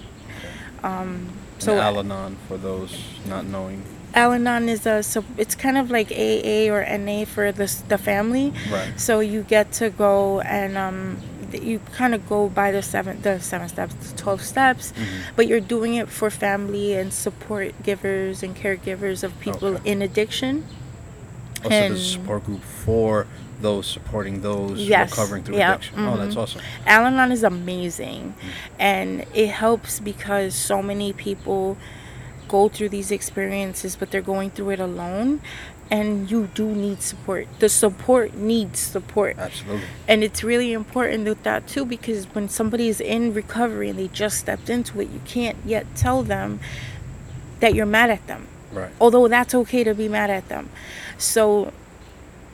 Um, So so Al-Anon for those not knowing. Al Anon is a so it's kind of like AA or NA for the the family. Right. So you get to go and um, you kind of go by the seven the seven steps, the twelve steps, but you're doing it for family and support givers and caregivers of people Okay. in addiction. Also, there's a And- support group for those supporting those Yes, recovering through yeah, addiction. Oh, that's mhm. awesome. Al Anon is amazing, and it helps because so many people go through these experiences, but they're going through it alone, and you do need support. The support needs support. Absolutely. And it's really important with that too because when somebody is in recovery and they just stepped into it, you can't yet tell them that you're mad at them. Right. Although that's okay to be mad at them. So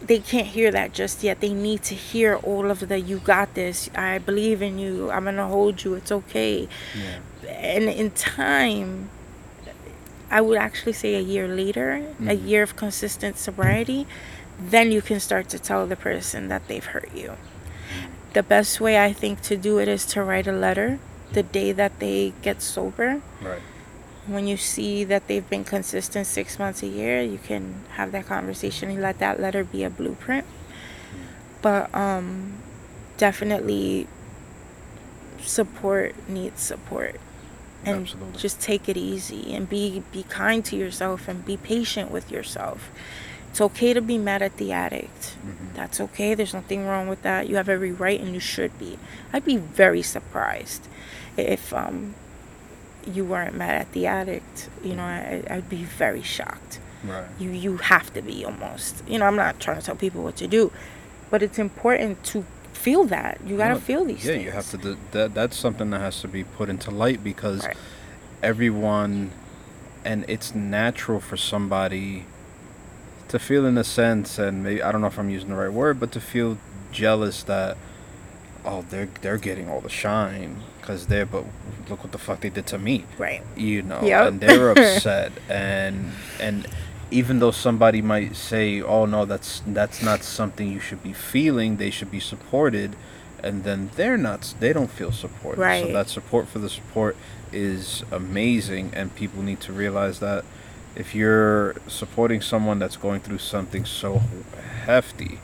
they can't hear that just yet. They need to hear all of the you got this. I believe in you. I'm to hold you. It's okay. Yeah. And in time I would actually say a year later, a year of consistent sobriety, then you can start to tell the person that they've hurt you. The best way I think to do it is to write a letter the day that they get sober. Right. When you see that they've been consistent six months, a year, you can have that conversation and let that letter be a blueprint. But um, definitely, support needs support. And Absolutely. just take it easy and be be kind to yourself and be patient with yourself. It's okay to be mad at the addict. Mhm. That's okay. There's nothing wrong with that. You have every right and you should be. I'd be very surprised if um you weren't mad at the addict. You know, I, I'd be very shocked. Right. You you have to be almost. You know, I'm not trying to tell people what to do, but it's important to feel that. You gotta No, feel these yeah, things. you have to. Do, that that's something that has to be put into light because Right. everyone, and it's natural for somebody to feel in a sense, and maybe I don't know if I'm using the right word, but to feel jealous that oh they're they're getting all the shine because they're but look what the fuck they did to me Right. you know Yep. and they're upset and and even though somebody might say oh no that's that's not something you should be feeling they should be supported and then they're not they don't feel supported. So that support for the support is amazing and people need to realize that if you're supporting someone that's going through something so hefty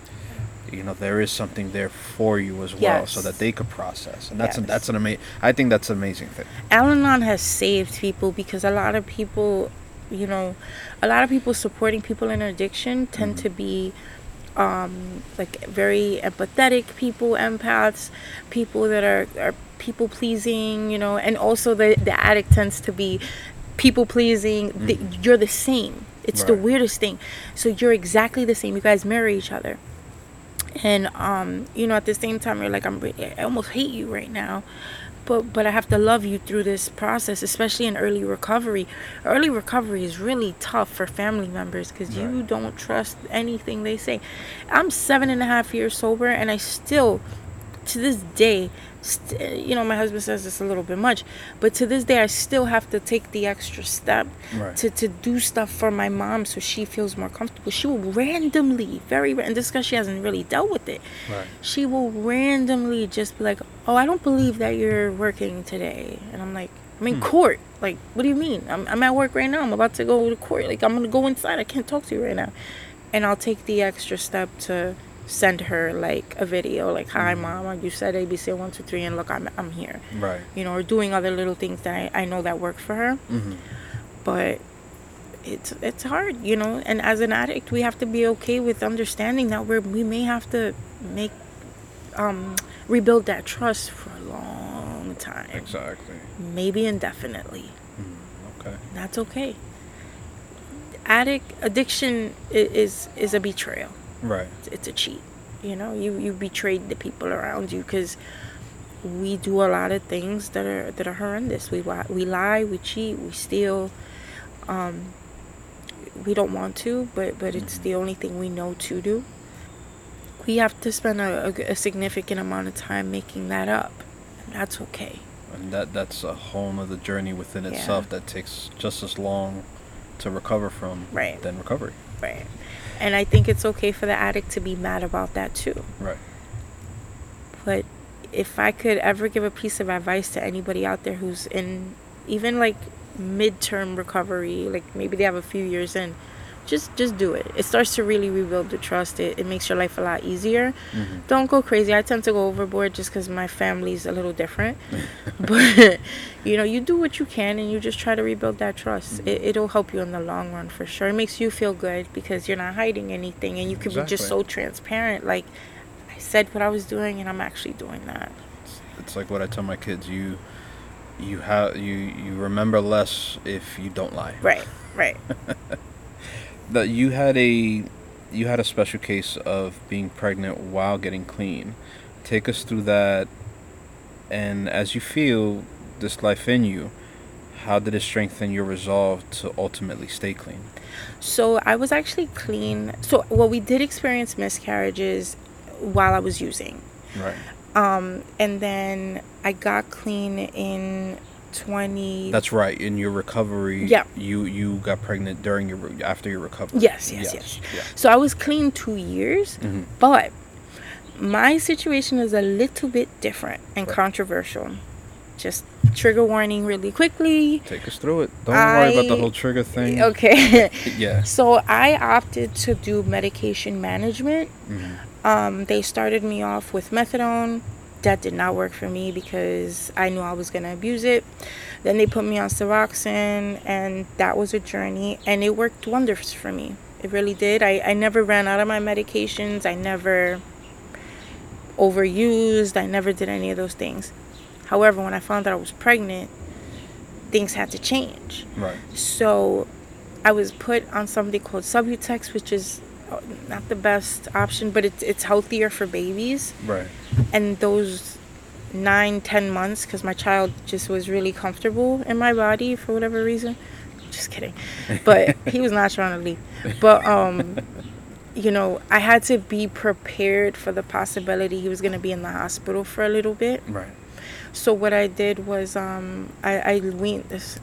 you know there is something there for you as well so that they could process and that's Yes. a, that's an amazing i think that's an amazing thing. Al-Anon has saved people because a lot of people, you know, a lot of people supporting people in addiction tend Mhm. to be um, like very empathetic people, empaths, people that are, are people pleasing, you know, and also the, the addict tends to be people pleasing. The, you're the same. It's the weirdest thing. So you're exactly the same. You guys mirror each other. And um, you know, at the same time, you're like, I'm, I almost hate you right now, but but I have to love you through this process, especially in early recovery. Early recovery is really tough for family members because you don't trust anything they say. I'm seven and a half years sober, and I still, to this day, st- you know, my husband says it's a little bit much, but to this day, I still have to take the extra step Right. to, to do stuff for my mom so she feels more comfortable. She will randomly, very, and this because she hasn't really dealt with it right she will randomly just be like, "Oh, I don't believe that you're working today," and I'm like, "I'm in hmm. court. Like, what do you mean? I'm I'm at work right now. I'm about to go to court. Like, I'm gonna go inside. I can't talk to you right now." And I'll take the extra step to send her like a video, like, "Hi, mom. You said ABC one two three, and look, I'm I'm here." right You know, or doing other little things that I, I know that work for her mm-hmm. but it's it's hard, you know. And as an addict, we have to be okay with understanding that we're we may have to make um rebuild that trust for a long time, exactly maybe indefinitely. Hmm. okay That's okay. Addict addiction is is a betrayal. Right It's, it's a cheat. You know, you you betrayed the people around you because we do a lot of things that are that are horrendous. We lie, we lie, we cheat, we steal. Um, we don't want to, but but it's the only thing we know to do. We have to spend a, a, a significant amount of time making that up. And that's okay. and that that's a whole other journey within Yeah. itself that takes just as long to recover from Right. than recovery Right. And I think it's okay for the addict to be mad about that too. right But if I could ever give a piece of advice to anybody out there who's in even like midterm recovery, like maybe they have a few years in, just just do it. It starts to really rebuild the trust. It, it makes your life a lot easier. Mhm. Don't go crazy. I tend to go overboard just because my family's a little different. but you know, you do what you can and you just try to rebuild that trust. It, it'll help you in the long run for sure. It makes you feel good because you're not hiding anything and you can be just so transparent. Like I said what I was doing and I'm actually doing that. it's, it's like what i tell my kids you you have you you remember less if you don't lie Right, right. that you had a you had a special case of being pregnant while getting clean take us through that and as you feel this life in you how did it strengthen your resolve to ultimately stay clean So I was actually clean. So well, we did experience miscarriages while I was using. right Um, and then I got clean in 20 that's right in your recovery Yeah. you you got pregnant during your re- after your recovery Yes, yes, yes. So I was clean 2 years, Mhm. but my situation is a little bit different and Right. controversial. Just trigger warning really quickly. take us through it don't worry about the I- whole trigger thing Okay. yeah so I opted to do medication management. Mhm. Um, they started me off with methadone, that did not work for me because I knew I was gonna abuse it. Then they put me on Suboxone, and that was a journey, and it worked wonders for me. It really did. I, I never ran out of my medications. I never overused. I never did any of those things. However, when I found out I was pregnant, things had to change. Right. So I was put on something called Subutex, which is not the best option, but it's it's healthier for babies. Right. And those nine, ten months, because my child just was really comfortable in my body for whatever reason. Just kidding, but he was not trying to leave. But um, you know, I had to be prepared for the possibility he was gonna be in the hospital for a little bit. Right. So what I did was um, I I weaned this.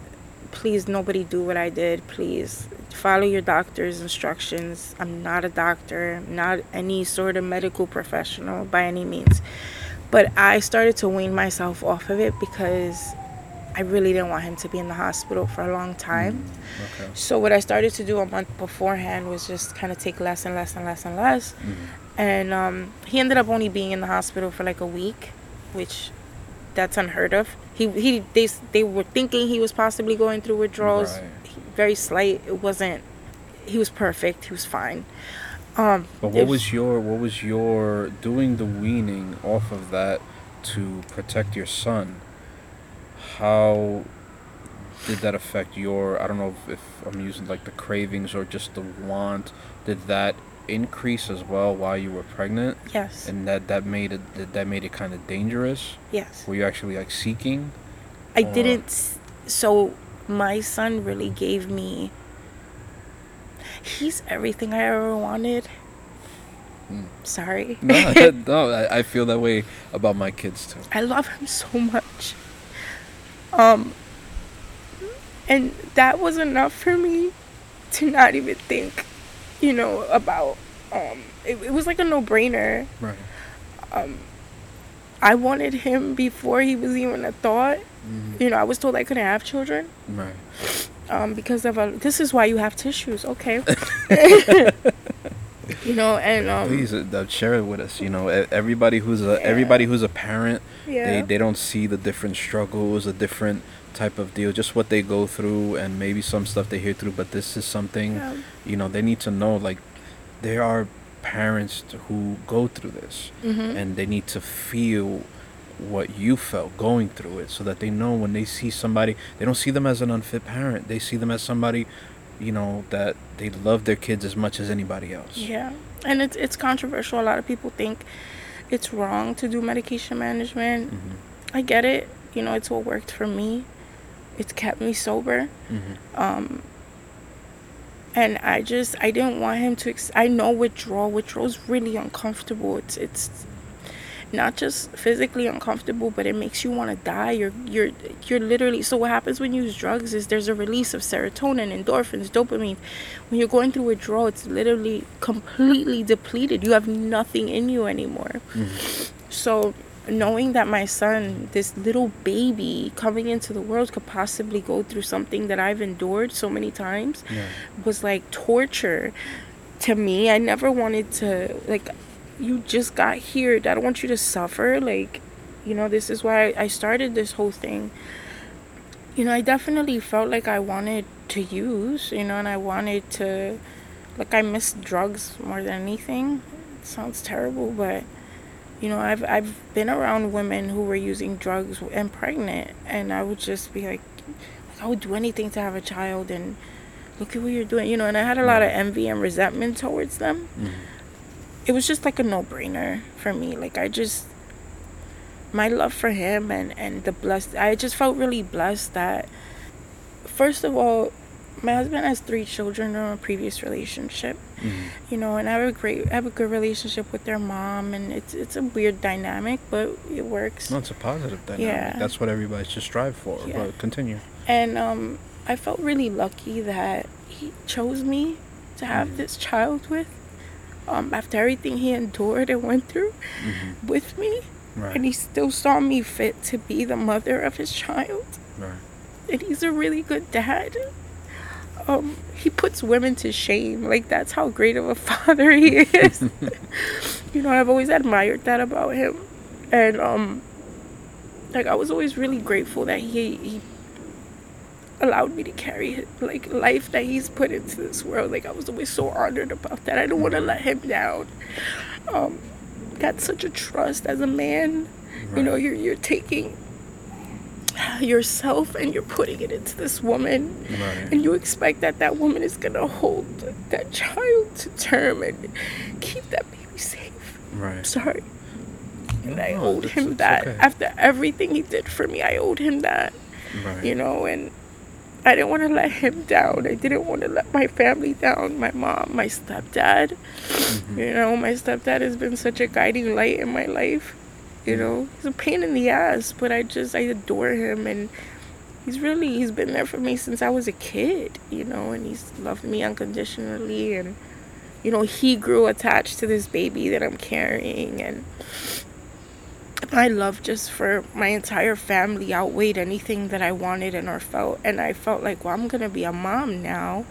Please, nobody do what I did. Please follow your doctor's instructions. I'm not a doctor, not any sort of medical professional by any means. But I started to wean myself off of it because I really didn't want him to be in the hospital for a long time. Okay. So what I started to do a month beforehand was just kind of take less and less and less and less. Mm-hmm. And um, he ended up only being in the hospital for like a week, which that's unheard of. He he they they were thinking he was possibly going through withdrawals. Right. Very slight. It wasn't. He was perfect. He was fine. Um, But what was your what was your doing the weaning off of that to protect your son? How did that affect your I don't know if, if I'm using like the cravings or just the want? Did that increase as well while you were pregnant? yes And that that made it that- that made it kind of dangerous? yes. Were you actually like seeking? I or- didn't. So my son really gave me. He's everything I ever wanted. Mm. Sorry. No, no, I, I feel that way about my kids too. I love him so much. Um, and that was enough for me to not even think, you know, about. Um, it, it was like a no-brainer. Right. Um, I wanted him before he was even a thought. Mhm. You know, I was told I couldn't have children. Right. um, because of a. This is why you have tissues, okay? you know, and um, Please uh, share it with us. You know, everybody who's a everybody who's a parent, yeah, they they don't see the different struggles, the different type of deal, just what they go through, and maybe some stuff they hear through. But this is something, yeah, you know, they need to know. Like, there are parents who go through this, mhm. and they need to feel what you felt going through it, so that they know when they see somebody, they don't see them as an unfit parent. They see them as somebody, you know, that they love their kids as much as anybody else. yeah, and it's it's controversial. A lot of people think it's wrong to do medication management. hmm I get it. You know, it's what worked for me. It's kept me sober. hmm Um, and I just I didn't want him to. Ex- I know withdrawal. Withdrawal is really uncomfortable. It's it's not just physically uncomfortable, but it makes you want to die. You're you're you're literally. So what happens when you use drugs is there's a release of serotonin, endorphins, dopamine. When you're going through withdrawal, it's literally completely depleted. You have nothing in you anymore. Mm-hmm. So knowing that my son, this little baby coming into the world, could possibly go through something that I've endured so many times Yeah. was like torture to me. I never wanted to like you just got here. I don't want you to suffer. Like, you know, this is why I started this whole thing. You know, I definitely felt like I wanted to use, you know, and I wanted to like I missed drugs more than anything. It sounds terrible, but you know, I've I've been around women who were using drugs and pregnant, and I would just be like, I would do anything to have a child, and look at what you're doing, you know. And I had a lot of envy and resentment towards them. Mhm. It was just like a no-brainer for me. Like I just, my love for him and and the blessed, I just felt really blessed that, first of all, my husband has three children from a previous relationship Mhm. you know, and I have a great, I have a good relationship with their mom, and it's it's a weird dynamic, but it works. No, it's a positive dynamic. Yeah. That's what everybody should strive for. Yeah. But continue. And um, I felt really lucky that he chose me to have Mhm. this child with. Um, after everything he endured and went through hmm with me, Right. and he still saw me fit to be the mother of his child. right. and he's a really good dad. Um, he puts women to shame. Like that's how great of a father he is. you know, I've always admired that about him, and um like I was always really grateful that he he allowed me to carry like life that he's put into this world. Like I was always so honored about that. I don't want to let him down. Um, got such a trust as a man. Right. You know, you're you're taking yourself and you're putting it into this woman, right. and you expect that that woman is gonna hold that child to term and keep that baby safe. Right. sorry. And I owed him that okay. after everything he did for me. I owed him that. Right. You know, and I didn't want to let him down. I didn't want to let my family down. My mom, my stepdad. Mm-hmm. You know, my stepdad has been such a guiding light in my life. You know, he's a pain in the ass, but I just I adore him and he's really he's been there for me since I was a kid, you know, and he's loved me unconditionally and you know, he grew attached to this baby that I'm carrying and my love just for my entire family outweighed anything that I wanted and or felt. And I felt like, well, I'm to be a mom now.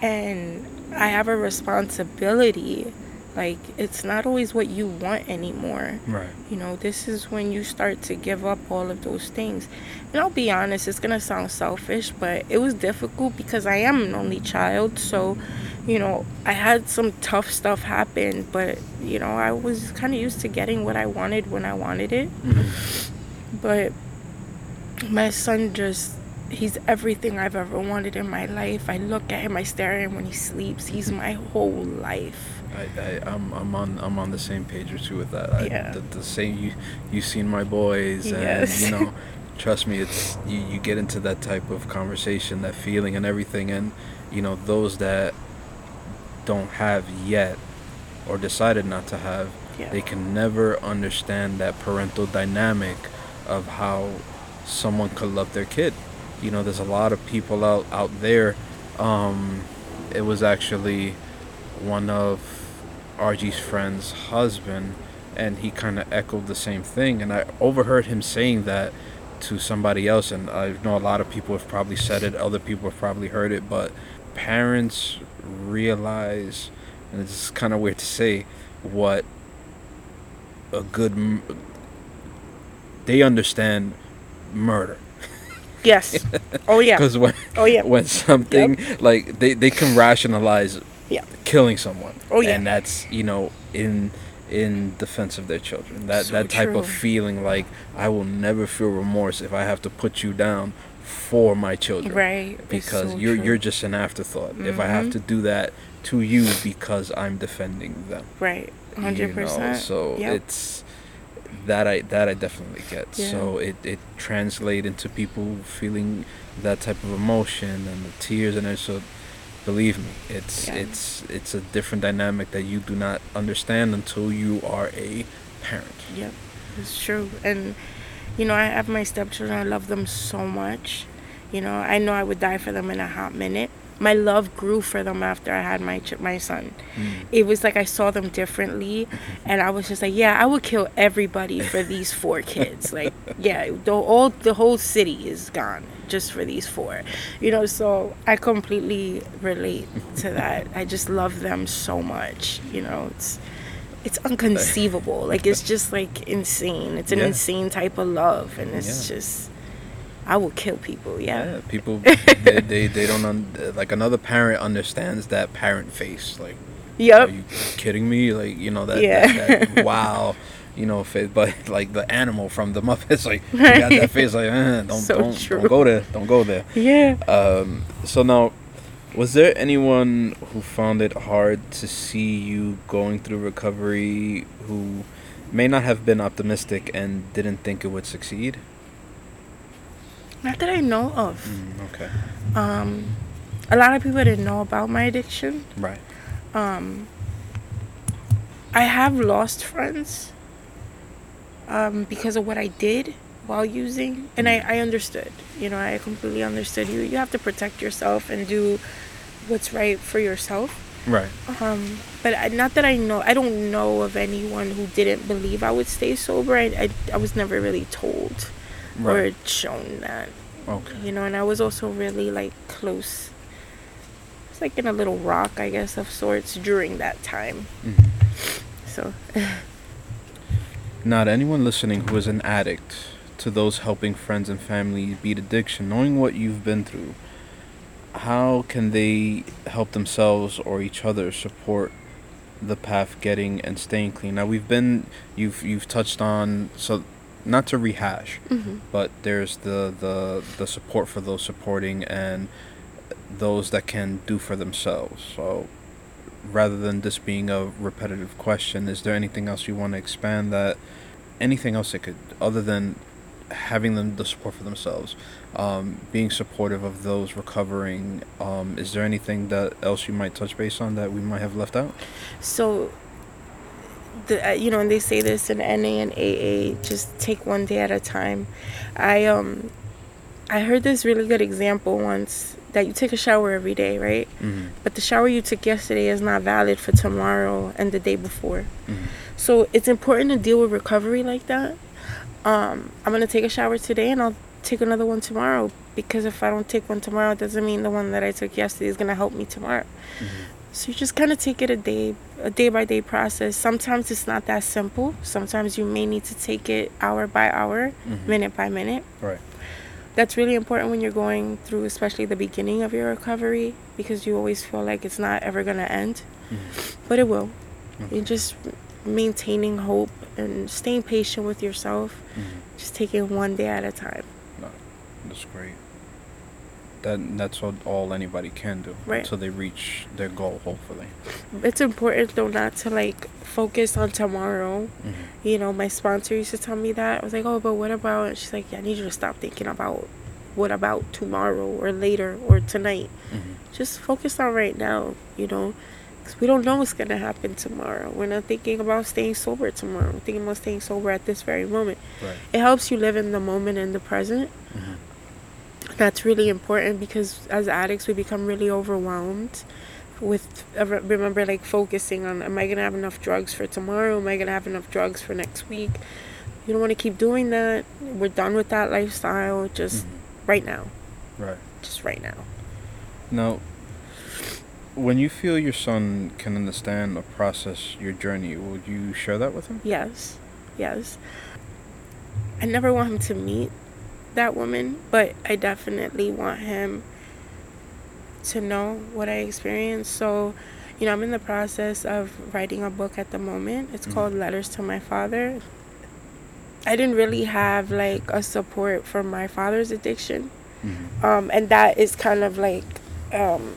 And I have a responsibility. Like, it's not always what you want anymore. Right. You know, this is when you start to give up all of those things. And I'll be honest, it's going to sound selfish, but it was difficult because I am an only child. So, you know, I had some tough stuff happen, but you know, I was kind of used to getting what I wanted when I wanted it. Mm-hmm. But my son just he's everything I've ever wanted in my life. I look at him, I stare at him when he sleeps. He's my whole life. I, I I'm, I'm on I'm on the same page or two with that. I, yeah. The, the same you you've seen my boys and yes. you know trust me it's you, you get into that type of conversation that feeling and everything and you know those that don't have yet or decided not to have, yeah. they can never understand that parental dynamic of how someone could love their kid. You know, there's a lot of people out out there. Um, it was actually one of RG's friend's husband, and he kind of echoed the same thing. And I overheard him saying that to somebody else, and I know a lot of people have probably said it. Other people have probably heard it, but parents realize, and it's kind of weird to say, what a good. They understand murder. Yes. Oh yeah. Because when oh yeah when something yep. like they they can rationalize yeah killing someone. Oh yeah. And that's you know in in defense of their children. That so that type true. of feeling like I will never feel remorse if I have to put you down for my children. Right. Because so you're true. you're just an afterthought. Mm-hmm. If I have mm-hmm. to do that to you because I'm defending them. Right. Hundred you know? percent. So yep. it's that I that I definitely get. Yeah. So it it translates into people feeling that type of emotion and the tears and. So believe me, it's yeah. it's it's a different dynamic that you do not understand until you are a parent. Yep. It's true. And you know, I have my stepchildren. I love them so much. You know, I know I would die for them in a hot minute. My love grew for them after I had my ch- my son. Mm. It was like I saw them differently, and I was just like, yeah, I would kill everybody for these four kids. like, yeah, the all the whole city is gone just for these four. You know, so I completely relate to that. I just love them so much. You know, it's it's unconceivable. like it's just like insane. It's an yeah. insane type of love, and it's yeah. just. I will kill people. Yeah. yeah people, they, they, they don't un- like another parent understands that parent face. Like, yep. Are you kidding me? Like, you know that. Yeah. That, that wow. You know, face, but like the animal from the Muppets, like you got that face, like eh, don't so don't, don't go there, don't go there. Yeah. Um. So now, was there anyone who found it hard to see you going through recovery who may not have been optimistic and didn't think it would succeed? Not that I know of. Mm, okay. Um, a lot of people didn't know about my addiction. Right. Um, I have lost friends um, because of what I did while using and I, I understood you know i completely understood you you have to protect yourself and do what's right for yourself right um but I, not that i know i don't know of anyone who didn't believe i would stay sober i, I, I was never really told right. or shown that okay you know and i was also really like close it's like in a little rock i guess of sorts during that time mm-hmm. so Now, to anyone listening who is an addict, to those helping friends and family beat addiction, knowing what you've been through, how can they help themselves or each other support the path getting and staying clean? Now, we've been you've you've touched on so not to rehash, hmm but there's the the the support for those supporting and those that can do for themselves. So rather than this being a repetitive question, is there anything else you want to expand that anything else that could other than having them the support for themselves, um, being supportive of those recovering, um, is there anything that else you might touch base on that we might have left out? So, the uh, you know, and they say this in NA and AA, just take one day at a time. I um, I heard this really good example once that you take a shower every day, right? Mm-hmm. But the shower you took yesterday is not valid for tomorrow and the day before. Mm-hmm. So it's important to deal with recovery like that. Um, I'm gonna take a shower today and I'll take another one tomorrow because if I don't take one tomorrow, it doesn't mean the one that I took yesterday is gonna help me tomorrow. Mm-hmm. So you just kind of take it a day, a day by day process. Sometimes it's not that simple. Sometimes you may need to take it hour by hour, Mhm. minute by minute. Right. That's really important when you're going through, especially the beginning of your recovery, because you always feel like it's not ever gonna end, Mhm. but it will. Okay. You're just maintaining hope and staying patient with yourself, Mm-hmm. just taking one day at a time. That's great. That that's what all anybody can do Right. until they reach their goal. Hopefully. It's important though not to like focus on tomorrow. Mm-hmm. You know, my sponsor used to tell me that. I was like, oh, but what about? And she's like, yeah, I need you to stop thinking about what about tomorrow or later or tonight. Mm-hmm. Just focus on right now, you know, because we don't know what's going to happen tomorrow. We're not thinking about staying sober tomorrow. We're thinking about staying sober at this very moment. Right. It helps you live in the moment and the present. Mm-hmm. That's really important because as addicts, we become really overwhelmed with uh, remember like focusing on am I gonna have enough drugs for tomorrow? Am I gonna have enough drugs for next week? You don't want to keep doing that. We're done with that lifestyle. Just Mhm. right now, Right. just right now. Now, when you feel your son can understand or process your journey, would you share that with him? Yes, yes. I never want him to meet that woman, but I definitely want him to know what I experienced. So, you know, I'm in the process of writing a book at the moment. It's Mhm. called Letters to My Father. I didn't really have like a support for my father's addiction. Mm-hmm. Um, and that is kind of like um,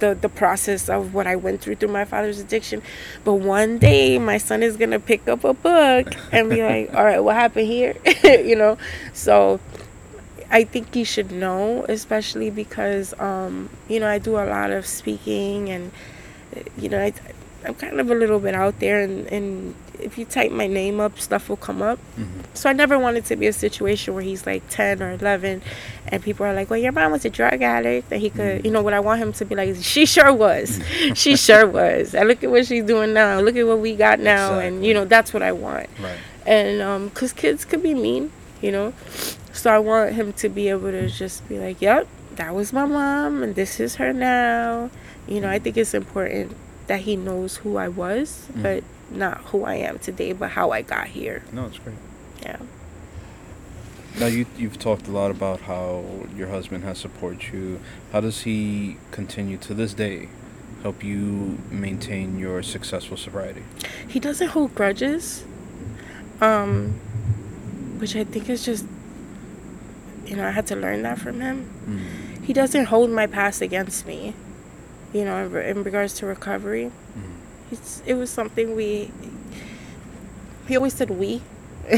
the the process of what I went through through my father's addiction. But one day, my son is gonna pick up a book and be like, "All right, what happened here?" you know. So I think you should know, especially because um, you know I do a lot of speaking and you know I, I'm kind of a little bit out there and, and if you type my name up, stuff will come up. Mm-hmm. So I never wanted to be a situation where he's like 10 or 11 and people are like, well, your mom was a drug addict. And he could, you know, what I want him to be like, she sure was. she sure was. And look at what she's doing now. Look at what we got now. And, you know, that's what I want. Right. And, um, cause kids could be mean, you know? So I want him to be able to just be like, yep, that was my mom and this is her now. You know, I think it's important that he knows who I was, Mhm. but not who I am today, but how I got here. No, it's great. Yeah. Now you you've talked a lot about how your husband has supported you. How does he continue to this day help you maintain your successful sobriety? he doesn't hold grudges um which i think is just you know i had to learn that from him Mm-hmm. he doesn't hold my past against me you know in, re- in regards to recovery Mm-hmm. it's, it was something we he always said we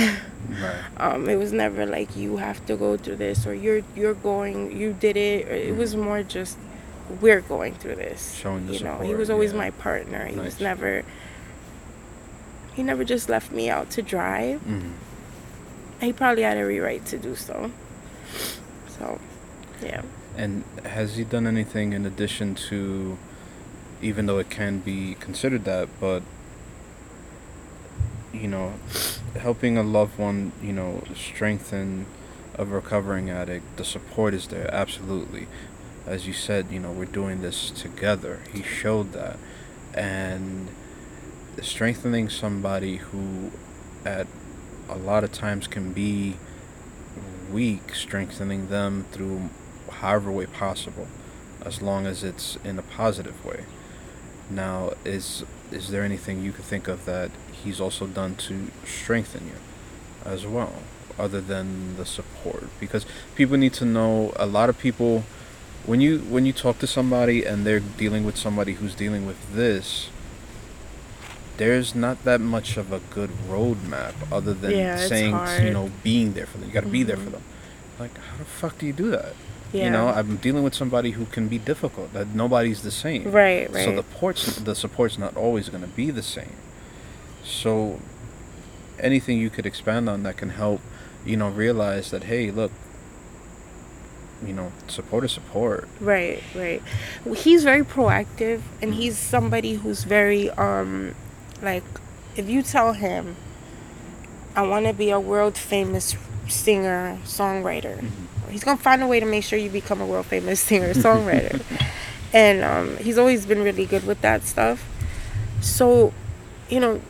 Right. um it was never like you have to go through this or you're you're going you did it or it was more just we're going through this Showing the you know he was always yeah. my partner he Nice. was never he never just left me out to dry Mm-hmm. he probably had every right to do so so yeah And has he done anything in addition to, even though it can be considered that, but you know, helping a loved one, you know, strengthen a recovering addict, the support is there, absolutely. As you said, you know, we're doing this together. He showed that. And strengthening somebody who, at a lot of times can be weak, strengthening them through however way possible, as long as it's in a positive way. Now, is is there anything you could think of that he's also done to strengthen you as well, other than the support? Because people need to know. A lot of people, when you when you talk to somebody and they're dealing with somebody who's dealing with this, there's not that much of a good roadmap other than Yeah, saying you know being there for them. You got to be there for Mhm. them. Like how the fuck do you do that? Yeah. You know, I'm dealing with somebody who can be difficult. That nobody's the same. Right, right. So the support's the support's not always going to be the same. So anything you could expand on that can help, you know, realize that hey, look, you know, support is support. Right, right. He's very proactive and he's somebody who's very um like if you tell him I want to be a world famous singer, songwriter. He's going to find a way to make sure you become a world famous singer, songwriter. and um he's always been really good with that stuff. So, you know,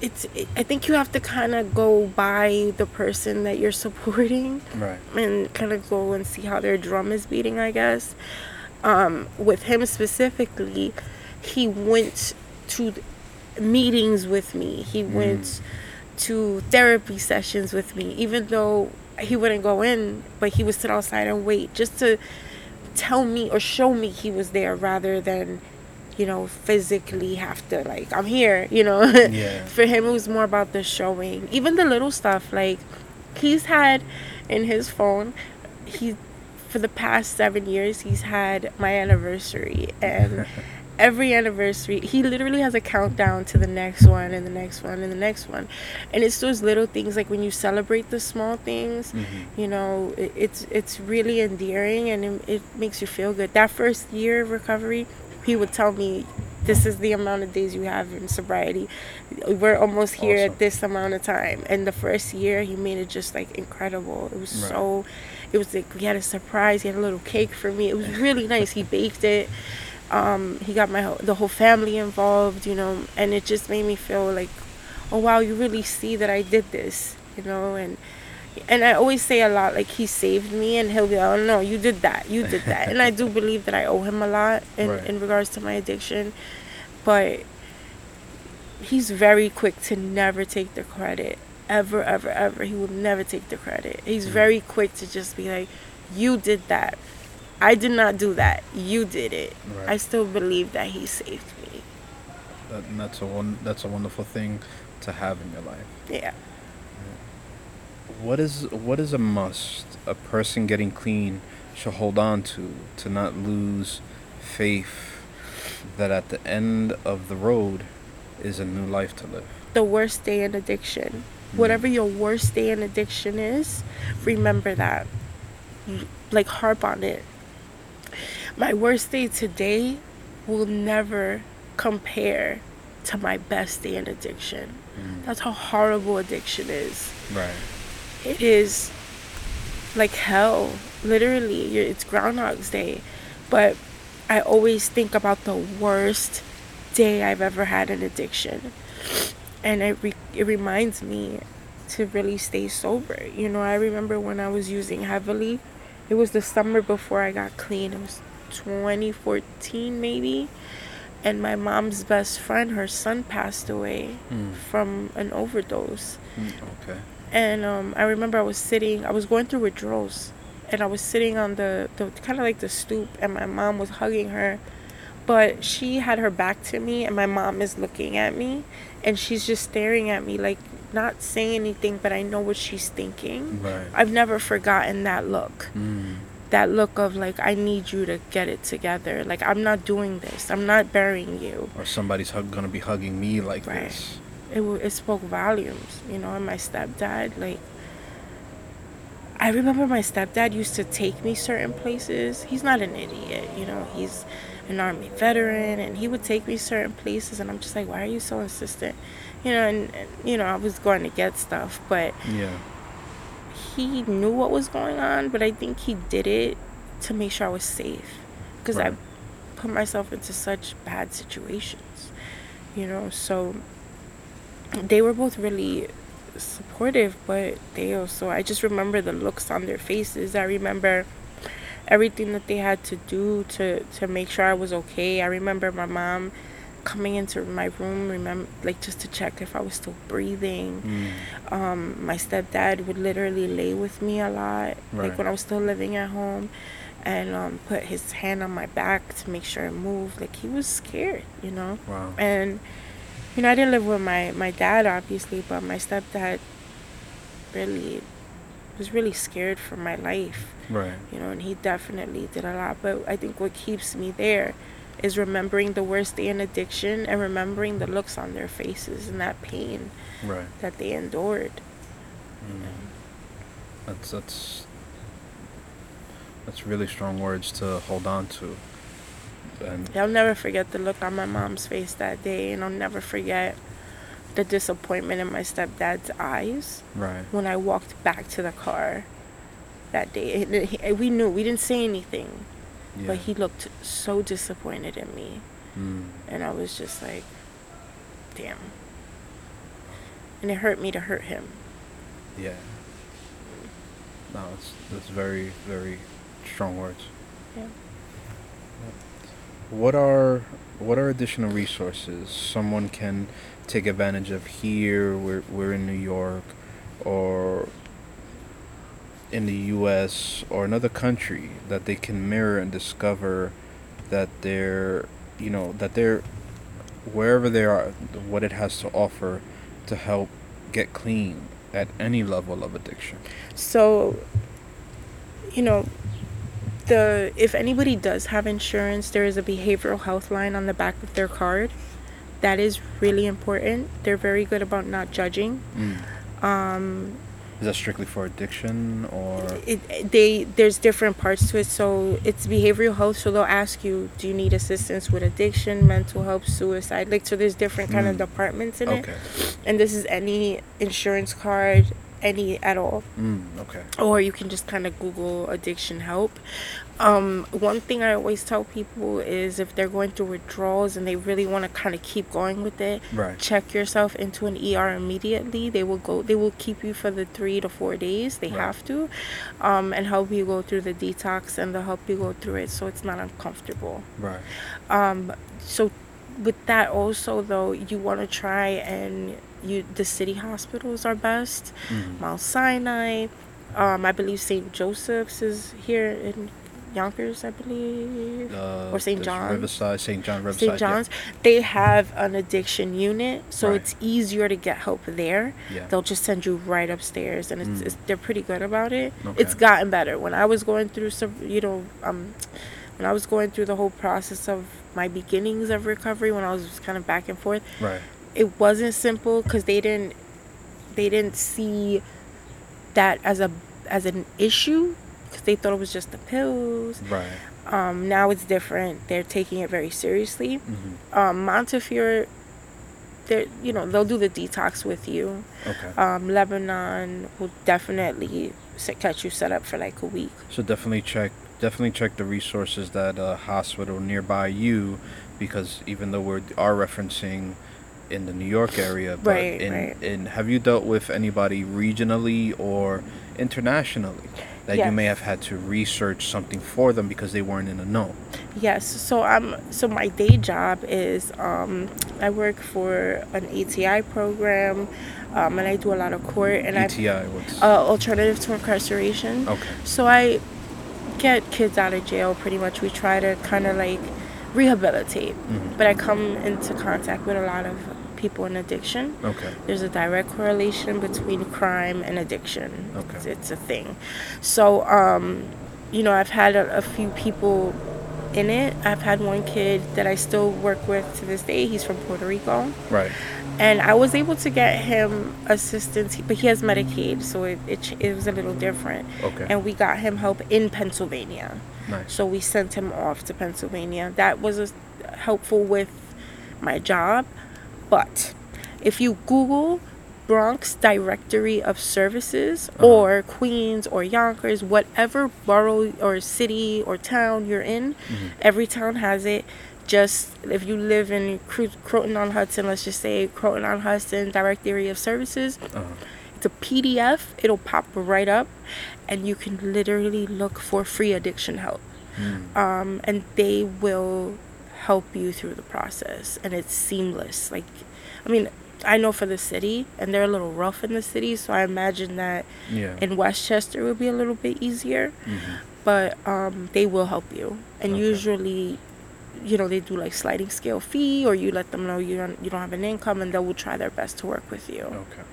it's I think you have to kind of go by the person that you're supporting Right. and kind of go and see how their drum is beating, I guess. Um, with him specifically, he went to meetings with me. He mm. went to therapy sessions with me, even though he wouldn't go in, but he would sit outside and wait just to tell me or show me he was there rather than, you know, physically have to, like, I'm here, you know. Yeah. For him, it was more about the showing. Even the little stuff, like, he's had in his phone, he, for the past seven years, he's had my anniversary. And every anniversary, he literally has a countdown to the next one and the next one and the next one. And it's those little things, like when you celebrate the small things, Mhm. you know, it, it's it's really endearing and it, it makes you feel good. That first year of recovery, he would tell me, "This is the amount of days you have in sobriety. We're almost here Awesome. at this amount of time." And the first year, he made it just like incredible. It was Right. so. It was like we had a surprise. He had a little cake for me. It was really nice. He baked it. Um, he got my whole, the whole family involved, you know, and it just made me feel like, oh wow, you really see that I did this, you know, and and I always say a lot like he saved me, and he'll be like, oh no, you did that, you did that, and I do believe that I owe him a lot in Right. in regards to my addiction, but he's very quick to never take the credit, ever, ever, ever. He will never take the credit. He's Mhm. very quick to just be like, you did that. I did not do that. You did it. Right. I still believe that he saved me. That, and that's a one. That's a wonderful thing to have in your life. Yeah. What is what is a must a person getting clean should hold on to to not lose faith that at the end of the road is a new life to live. The worst day in addiction. Mm-hmm. Whatever your worst day in addiction is, remember that. Like harp on it. My worst day today will never compare to my best day in addiction. Mm. That's how horrible addiction is. Right. It is like hell. Literally, it's Groundhog's Day. But I always think about the worst day I've ever had in addiction. And it, re- it reminds me to really stay sober. You know, I remember when I was using heavily, it was the summer before I got clean. It was 2014, maybe. And my mom's best friend, her son passed away Mm. from an overdose. Mm, Okay. And um, I remember I was sitting, I was going through withdrawals, and I was sitting on the, the kind of like the stoop, and my mom was hugging her, but she had her back to me, and my mom is looking at me, and she's just staring at me, like not saying anything, but I know what she's thinking. Right. I've never forgotten that look. Mm. That look of like, I need you to get it together. Like, I'm not doing this. I'm not burying you. Or somebody's hug- gonna be hugging me like Right. this. it, wa- it spoke volumes, you know. And my stepdad, like, I remember my stepdad used to take me certain places. He's not an idiot, you know. He's an army veteran, and he would take me certain places, and I'm just like, why are you so insistent, you know? And, and you know, I was going to get stuff, but Yeah. He knew what was going on, but I think he did it to make sure I was safe, because Right. I put myself into such bad situations, you know. So they were both really supportive, but they also, I just remember the looks on their faces. I remember everything that they had to do to, to make sure I was okay. I remember my mom coming into my room, remember like just to check if I was still breathing. Mm. Um, my stepdad would literally lay with me a lot, Right. like when I was still living at home, and um, put his hand on my back to make sure it moved. Like he was scared, you know. Wow. And you know, I didn't live with my my dad obviously, but my stepdad really was really scared for my life Right. you know, and he definitely did a lot. But I think what keeps me there is remembering the worst day in addiction and remembering the looks on their faces and that pain Right. that they endured. Mm. That's that's that's really strong words to hold on to. And I'll never forget the look on my mom's face that day, and I'll never forget the disappointment in my stepdad's eyes right. when I walked back to the car that day. We knew we didn't say anything, Yeah. but he looked so disappointed in me. Mm. And I was just like, damn. And it hurt me to hurt him. Yeah. No, it's that's very very strong words. Yeah. What are what are additional resources someone can take advantage of here? We're we're in New York, or in the U.S. or another country that they can mirror and discover that they're you know that they're wherever they are what it has to offer to help get clean at any level of addiction. So, you know, the if anybody does have insurance, there is a behavioral health line on the back of their card. That is really important. They're very good about not judging. Um, Is that strictly for addiction or? it, they there's different parts to it so it's behavioral health so they'll ask you do you need assistance with addiction mental health suicide like so there's different kind of Mm. departments in it and this is any insurance card any at all Mm, okay. or you can just kind of google addiction help um, one thing i always tell people is if they're going through withdrawals and they really want to kind of keep going with it Right. check yourself into an ER immediately. They will go. They will keep you for the three to four days. They Right. have to, um, and help you go through the detox and they'll help you go through it so it's not uncomfortable. Right. Um, so with that also though, you want to try and you the city hospitals are best. Mhm. Mount Sinai, um, I believe St. Joseph's is here in Yonkers, I believe. Uh, Or St. John's? Riverside, St. John, Riverside. St. John's, they have an addiction unit, so Right. it's easier to get help there. Yeah. yeah. They'll just send you right upstairs, and it's, Mm. it's they're pretty good about it. Okay. It's gotten better. When I was going through some, you know, um, when I was going through the whole process of my beginnings of recovery, when I was kind of back and forth, Right. it wasn't simple because they didn't, they didn't see that as a as an issue because they thought it was just the pills. Right. Um, now it's different. They're taking it very seriously hmm um, Montefiore, they you know they'll do the detox with you. Okay. Um, Lebanon will definitely set, catch you set up for like a week. So definitely check definitely check the resources that a hospital nearby you, because even though we are referencing in the New York area, but Right, in right. in have you dealt with anybody regionally or internationally that you may have had to research something for them because they weren't in the know? Yes, so I'm so my day job is um, I work for an ATI program, um, and I do a lot of court and I ETI, what's uh, alternative to incarceration. okay? So I get kids out of jail pretty much. We try to kind of like rehabilitate, Mhm. but I come into contact with a lot of people in addiction. Okay. there's a direct correlation between crime and addiction. Okay. It's, it's a thing. So, um, you know, I've had a, a few people in it. I've had one kid that I still work with to this day. He's from Puerto Rico. Right. And I was able to get him assistance, but he has Medicaid, so it, it, it was a little different. Okay. And we got him help in Pennsylvania. nice. So we sent him off to Pennsylvania. That was a, helpful with my job. But if you Google Bronx Directory of Services Uh-huh. or Queens or Yonkers, whatever borough or city or town you're in, Mhm. every town has it. Just if you live in Cro- Croton on Hudson, let's just say Croton on Hudson Directory of Services, Uh-huh. it's a PDF. It'll pop right up, and you can literally look for free addiction help. Mm. Um, and they will help you through the process, and it's seamless. Like, I mean, I know for the city, and they're a little rough in the city, so I imagine that Yeah. in Westchester would be a little bit easier. Mhm. But um, they will help you, and Okay. usually, you know, they do like sliding scale fee, or you let them know you don't you don't have an income, and they will try their best to work with you. Okay.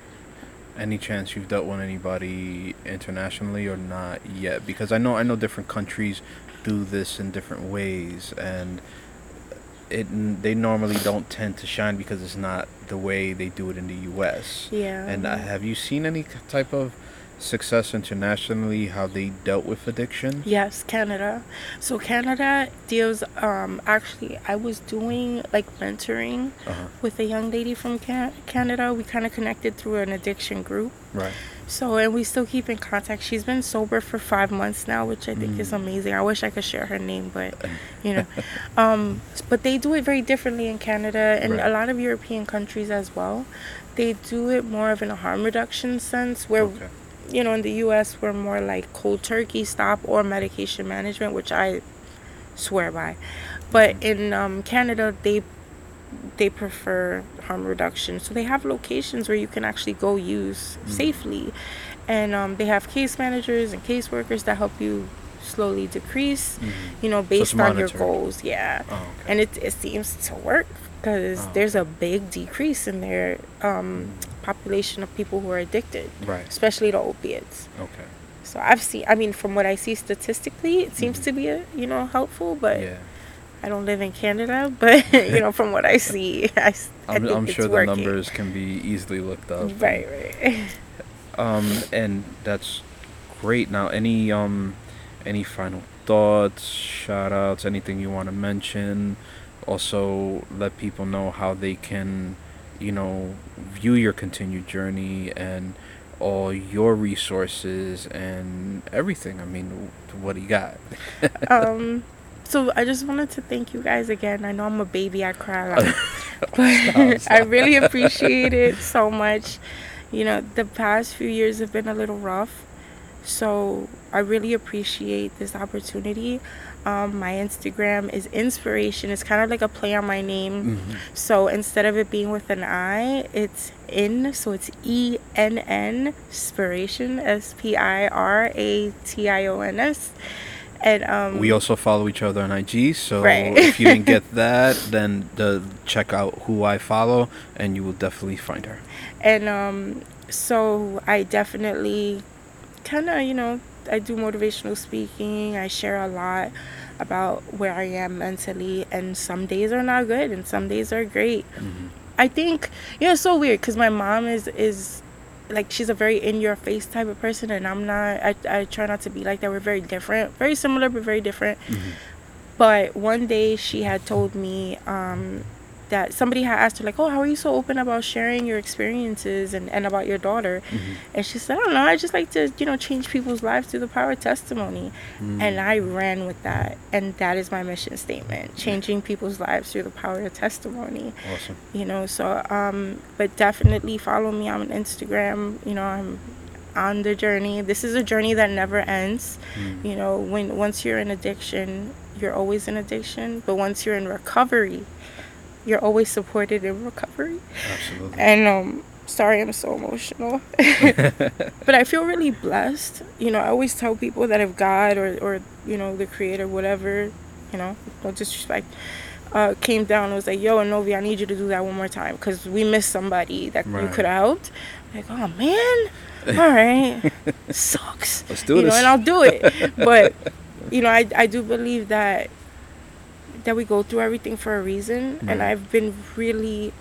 Any chance you've dealt with anybody internationally or not yet? Because I know I know different countries do this in different ways, and it they normally don't tend to shine because it's not the way they do it in the U.S. Yeah. And uh, have you seen any type of success internationally? How they dealt with addiction? Yes, Canada. So Canada deals. Um, actually, I was doing like mentoring Uh-huh. with a young lady from Can- Canada. We kind of connected through an addiction group. Right. So, and we still keep in contact. She's been sober for five months now, which I think is Mm. amazing. I wish I could share her name, but you know, um, but they do it very differently in Canada and Right. a lot of European countries as well. They do it more of in a harm reduction sense, where Okay. you know, in the U.S. we're more like cold turkey stop or medication management, which I swear by. But Mhm. in um, Canada, they they prefer harm reduction, so they have locations where you can actually go use Mm. safely, and um, they have case managers and caseworkers that help you slowly decrease. Mhm. You know, based on your goals. Yeah Oh, okay. and it, it seems to work because Oh, there's a big decrease in their um, Mm. population of people who are addicted, right. especially to opiates. Okay. So I've seen, I mean, from what I see statistically, it seems Mhm. to be, a, you know, helpful. But yeah. I don't live in Canada, but you know, from what I see, I, I I'm, think I'm sure the working. numbers can be easily looked up. Right, right. Um, and that's great. Now, any um, any final thoughts, shout outs, anything you want to mention? Also, let people know how they can, you know, view your continued journey and all your resources and everything. I mean, what do you got? um, so I just wanted to thank you guys again. I know I'm a baby, I cry a lot, but I stop. really appreciate it so much. You know, the past few years have been a little rough, so I really appreciate this opportunity. Um, my Instagram is inspiration. It's kind of like a play on my name. Mhm. So instead of it being with an I, it's in. So it's E N N Spiration S P I R A T I O N S. And um, We also follow each other on IG, so Right. if you didn't get that, then the check out who I follow, and you will definitely find her. and um, so I definitely kind of you know I do motivational speaking. I share a lot about where I am mentally, and some days are not good, and some days are great. Mhm. I think you know it's so weird because my mom is is like she's a very in your face type of person and I'm not I, I try not to be like that we're very different very similar but very different Mhm. but one day she had told me um that somebody had asked her like oh how are you so open about sharing your experiences and, and about your daughter Mhm. and she said I don't know I just like to you know change people's lives through the power of testimony Mm. and I ran with that and that is my mission statement changing people's lives through the power of testimony awesome. you know so um but definitely follow me on instagram you know i'm on the journey this is a journey that never ends Mm. you know when once you're in addiction you're always in addiction but once you're in recovery you're always supported in recovery Absolutely. and um sorry i'm so emotional but i feel really blessed you know i always tell people that if god or or you know the creator whatever you know no disrespect uh, came down and was like, "Yo, Novi, I need you to do that one more time because we missed somebody that you could have helped." Like, oh man, all right, sucks. Let's do you this. know, and I'll do it. But you know, I I do believe that that we go through everything for a reason, and I've been really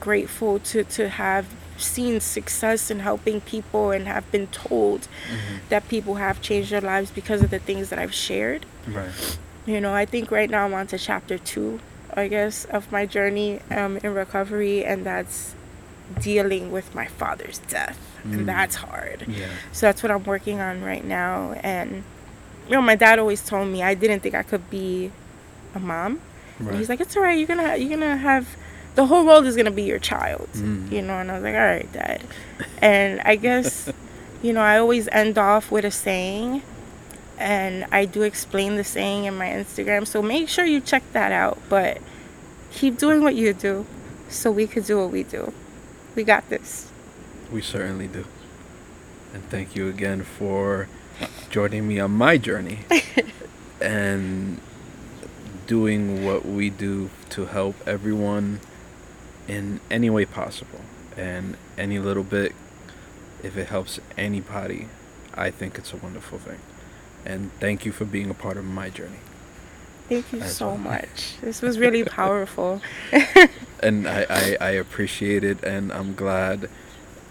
grateful to to have seen success in helping people and have been told Mhm. that people have changed their lives because of the things that I've shared. Right. You know, I think right now I'm on to chapter two, I guess, of my journey um, in recovery, and that's dealing with my father's death. Mm. And that's hard. Yeah. So that's what I'm working on right now. And, you know, my dad always told me I didn't think I could be a mom. And Right. he's like, it's all right. You're gonna you're gonna have the whole world is gonna be your child, Mm. you know. And I was like, all right, Dad. And I guess, you know, I always end off with a saying, and I do explain the saying in my Instagram. So make sure you check that out. But keep doing what you do, so we could do what we do. We got this. We certainly do. And thank you again for joining me on my journey and doing what we do to help everyone in any way possible. And any little bit, if it helps anybody, I think it's a wonderful thing. And thank you for being a part of my journey. Thank you As so well. much. This was really powerful. and I, I, I appreciate it and I'm glad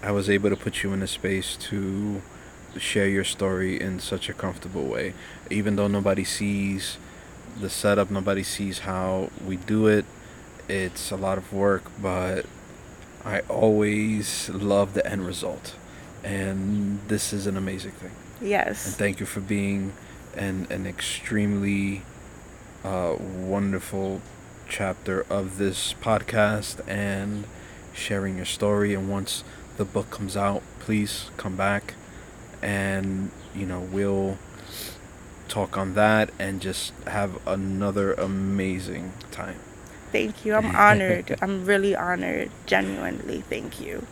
I was able to put you in a space to share your story in such a comfortable way. Even though nobody sees the setup, nobody sees how we do it. It's a lot of work, but I always love the end result. And this is an amazing thing. Yes. And thank you for being an an extremely uh, wonderful chapter of this podcast and sharing your story. And once the book comes out, please come back and you know we'll talk on that and just have another amazing time. Thank you. I'm honored. I'm really honored. Genuinely. Thank you.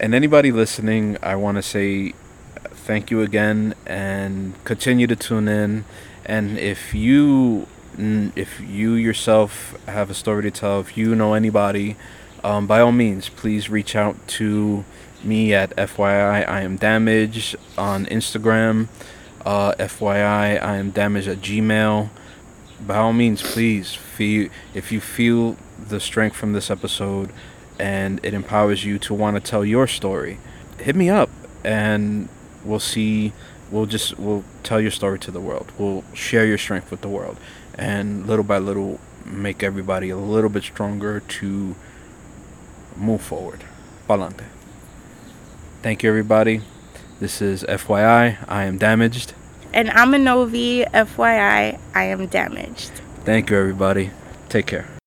And anybody listening, I want to say thank you again and continue to tune in. And if you if you yourself have a story to tell, if you know anybody, um, by all means, please reach out to me at FYI I am damaged on Instagram. Uh, FYI I am damaged at Gmail. By all means, please feel if you feel the strength from this episode and it empowers you to want to tell your story, hit me up and we'll see. We'll just we'll tell your story to the world. We'll share your strength with the world, and little by little make everybody a little bit stronger to move forward. Palante. Thank you, everybody. This is FYI. I am damaged. And I'm Ennovy. FYI, I am damaged. Thank you, everybody. Take care.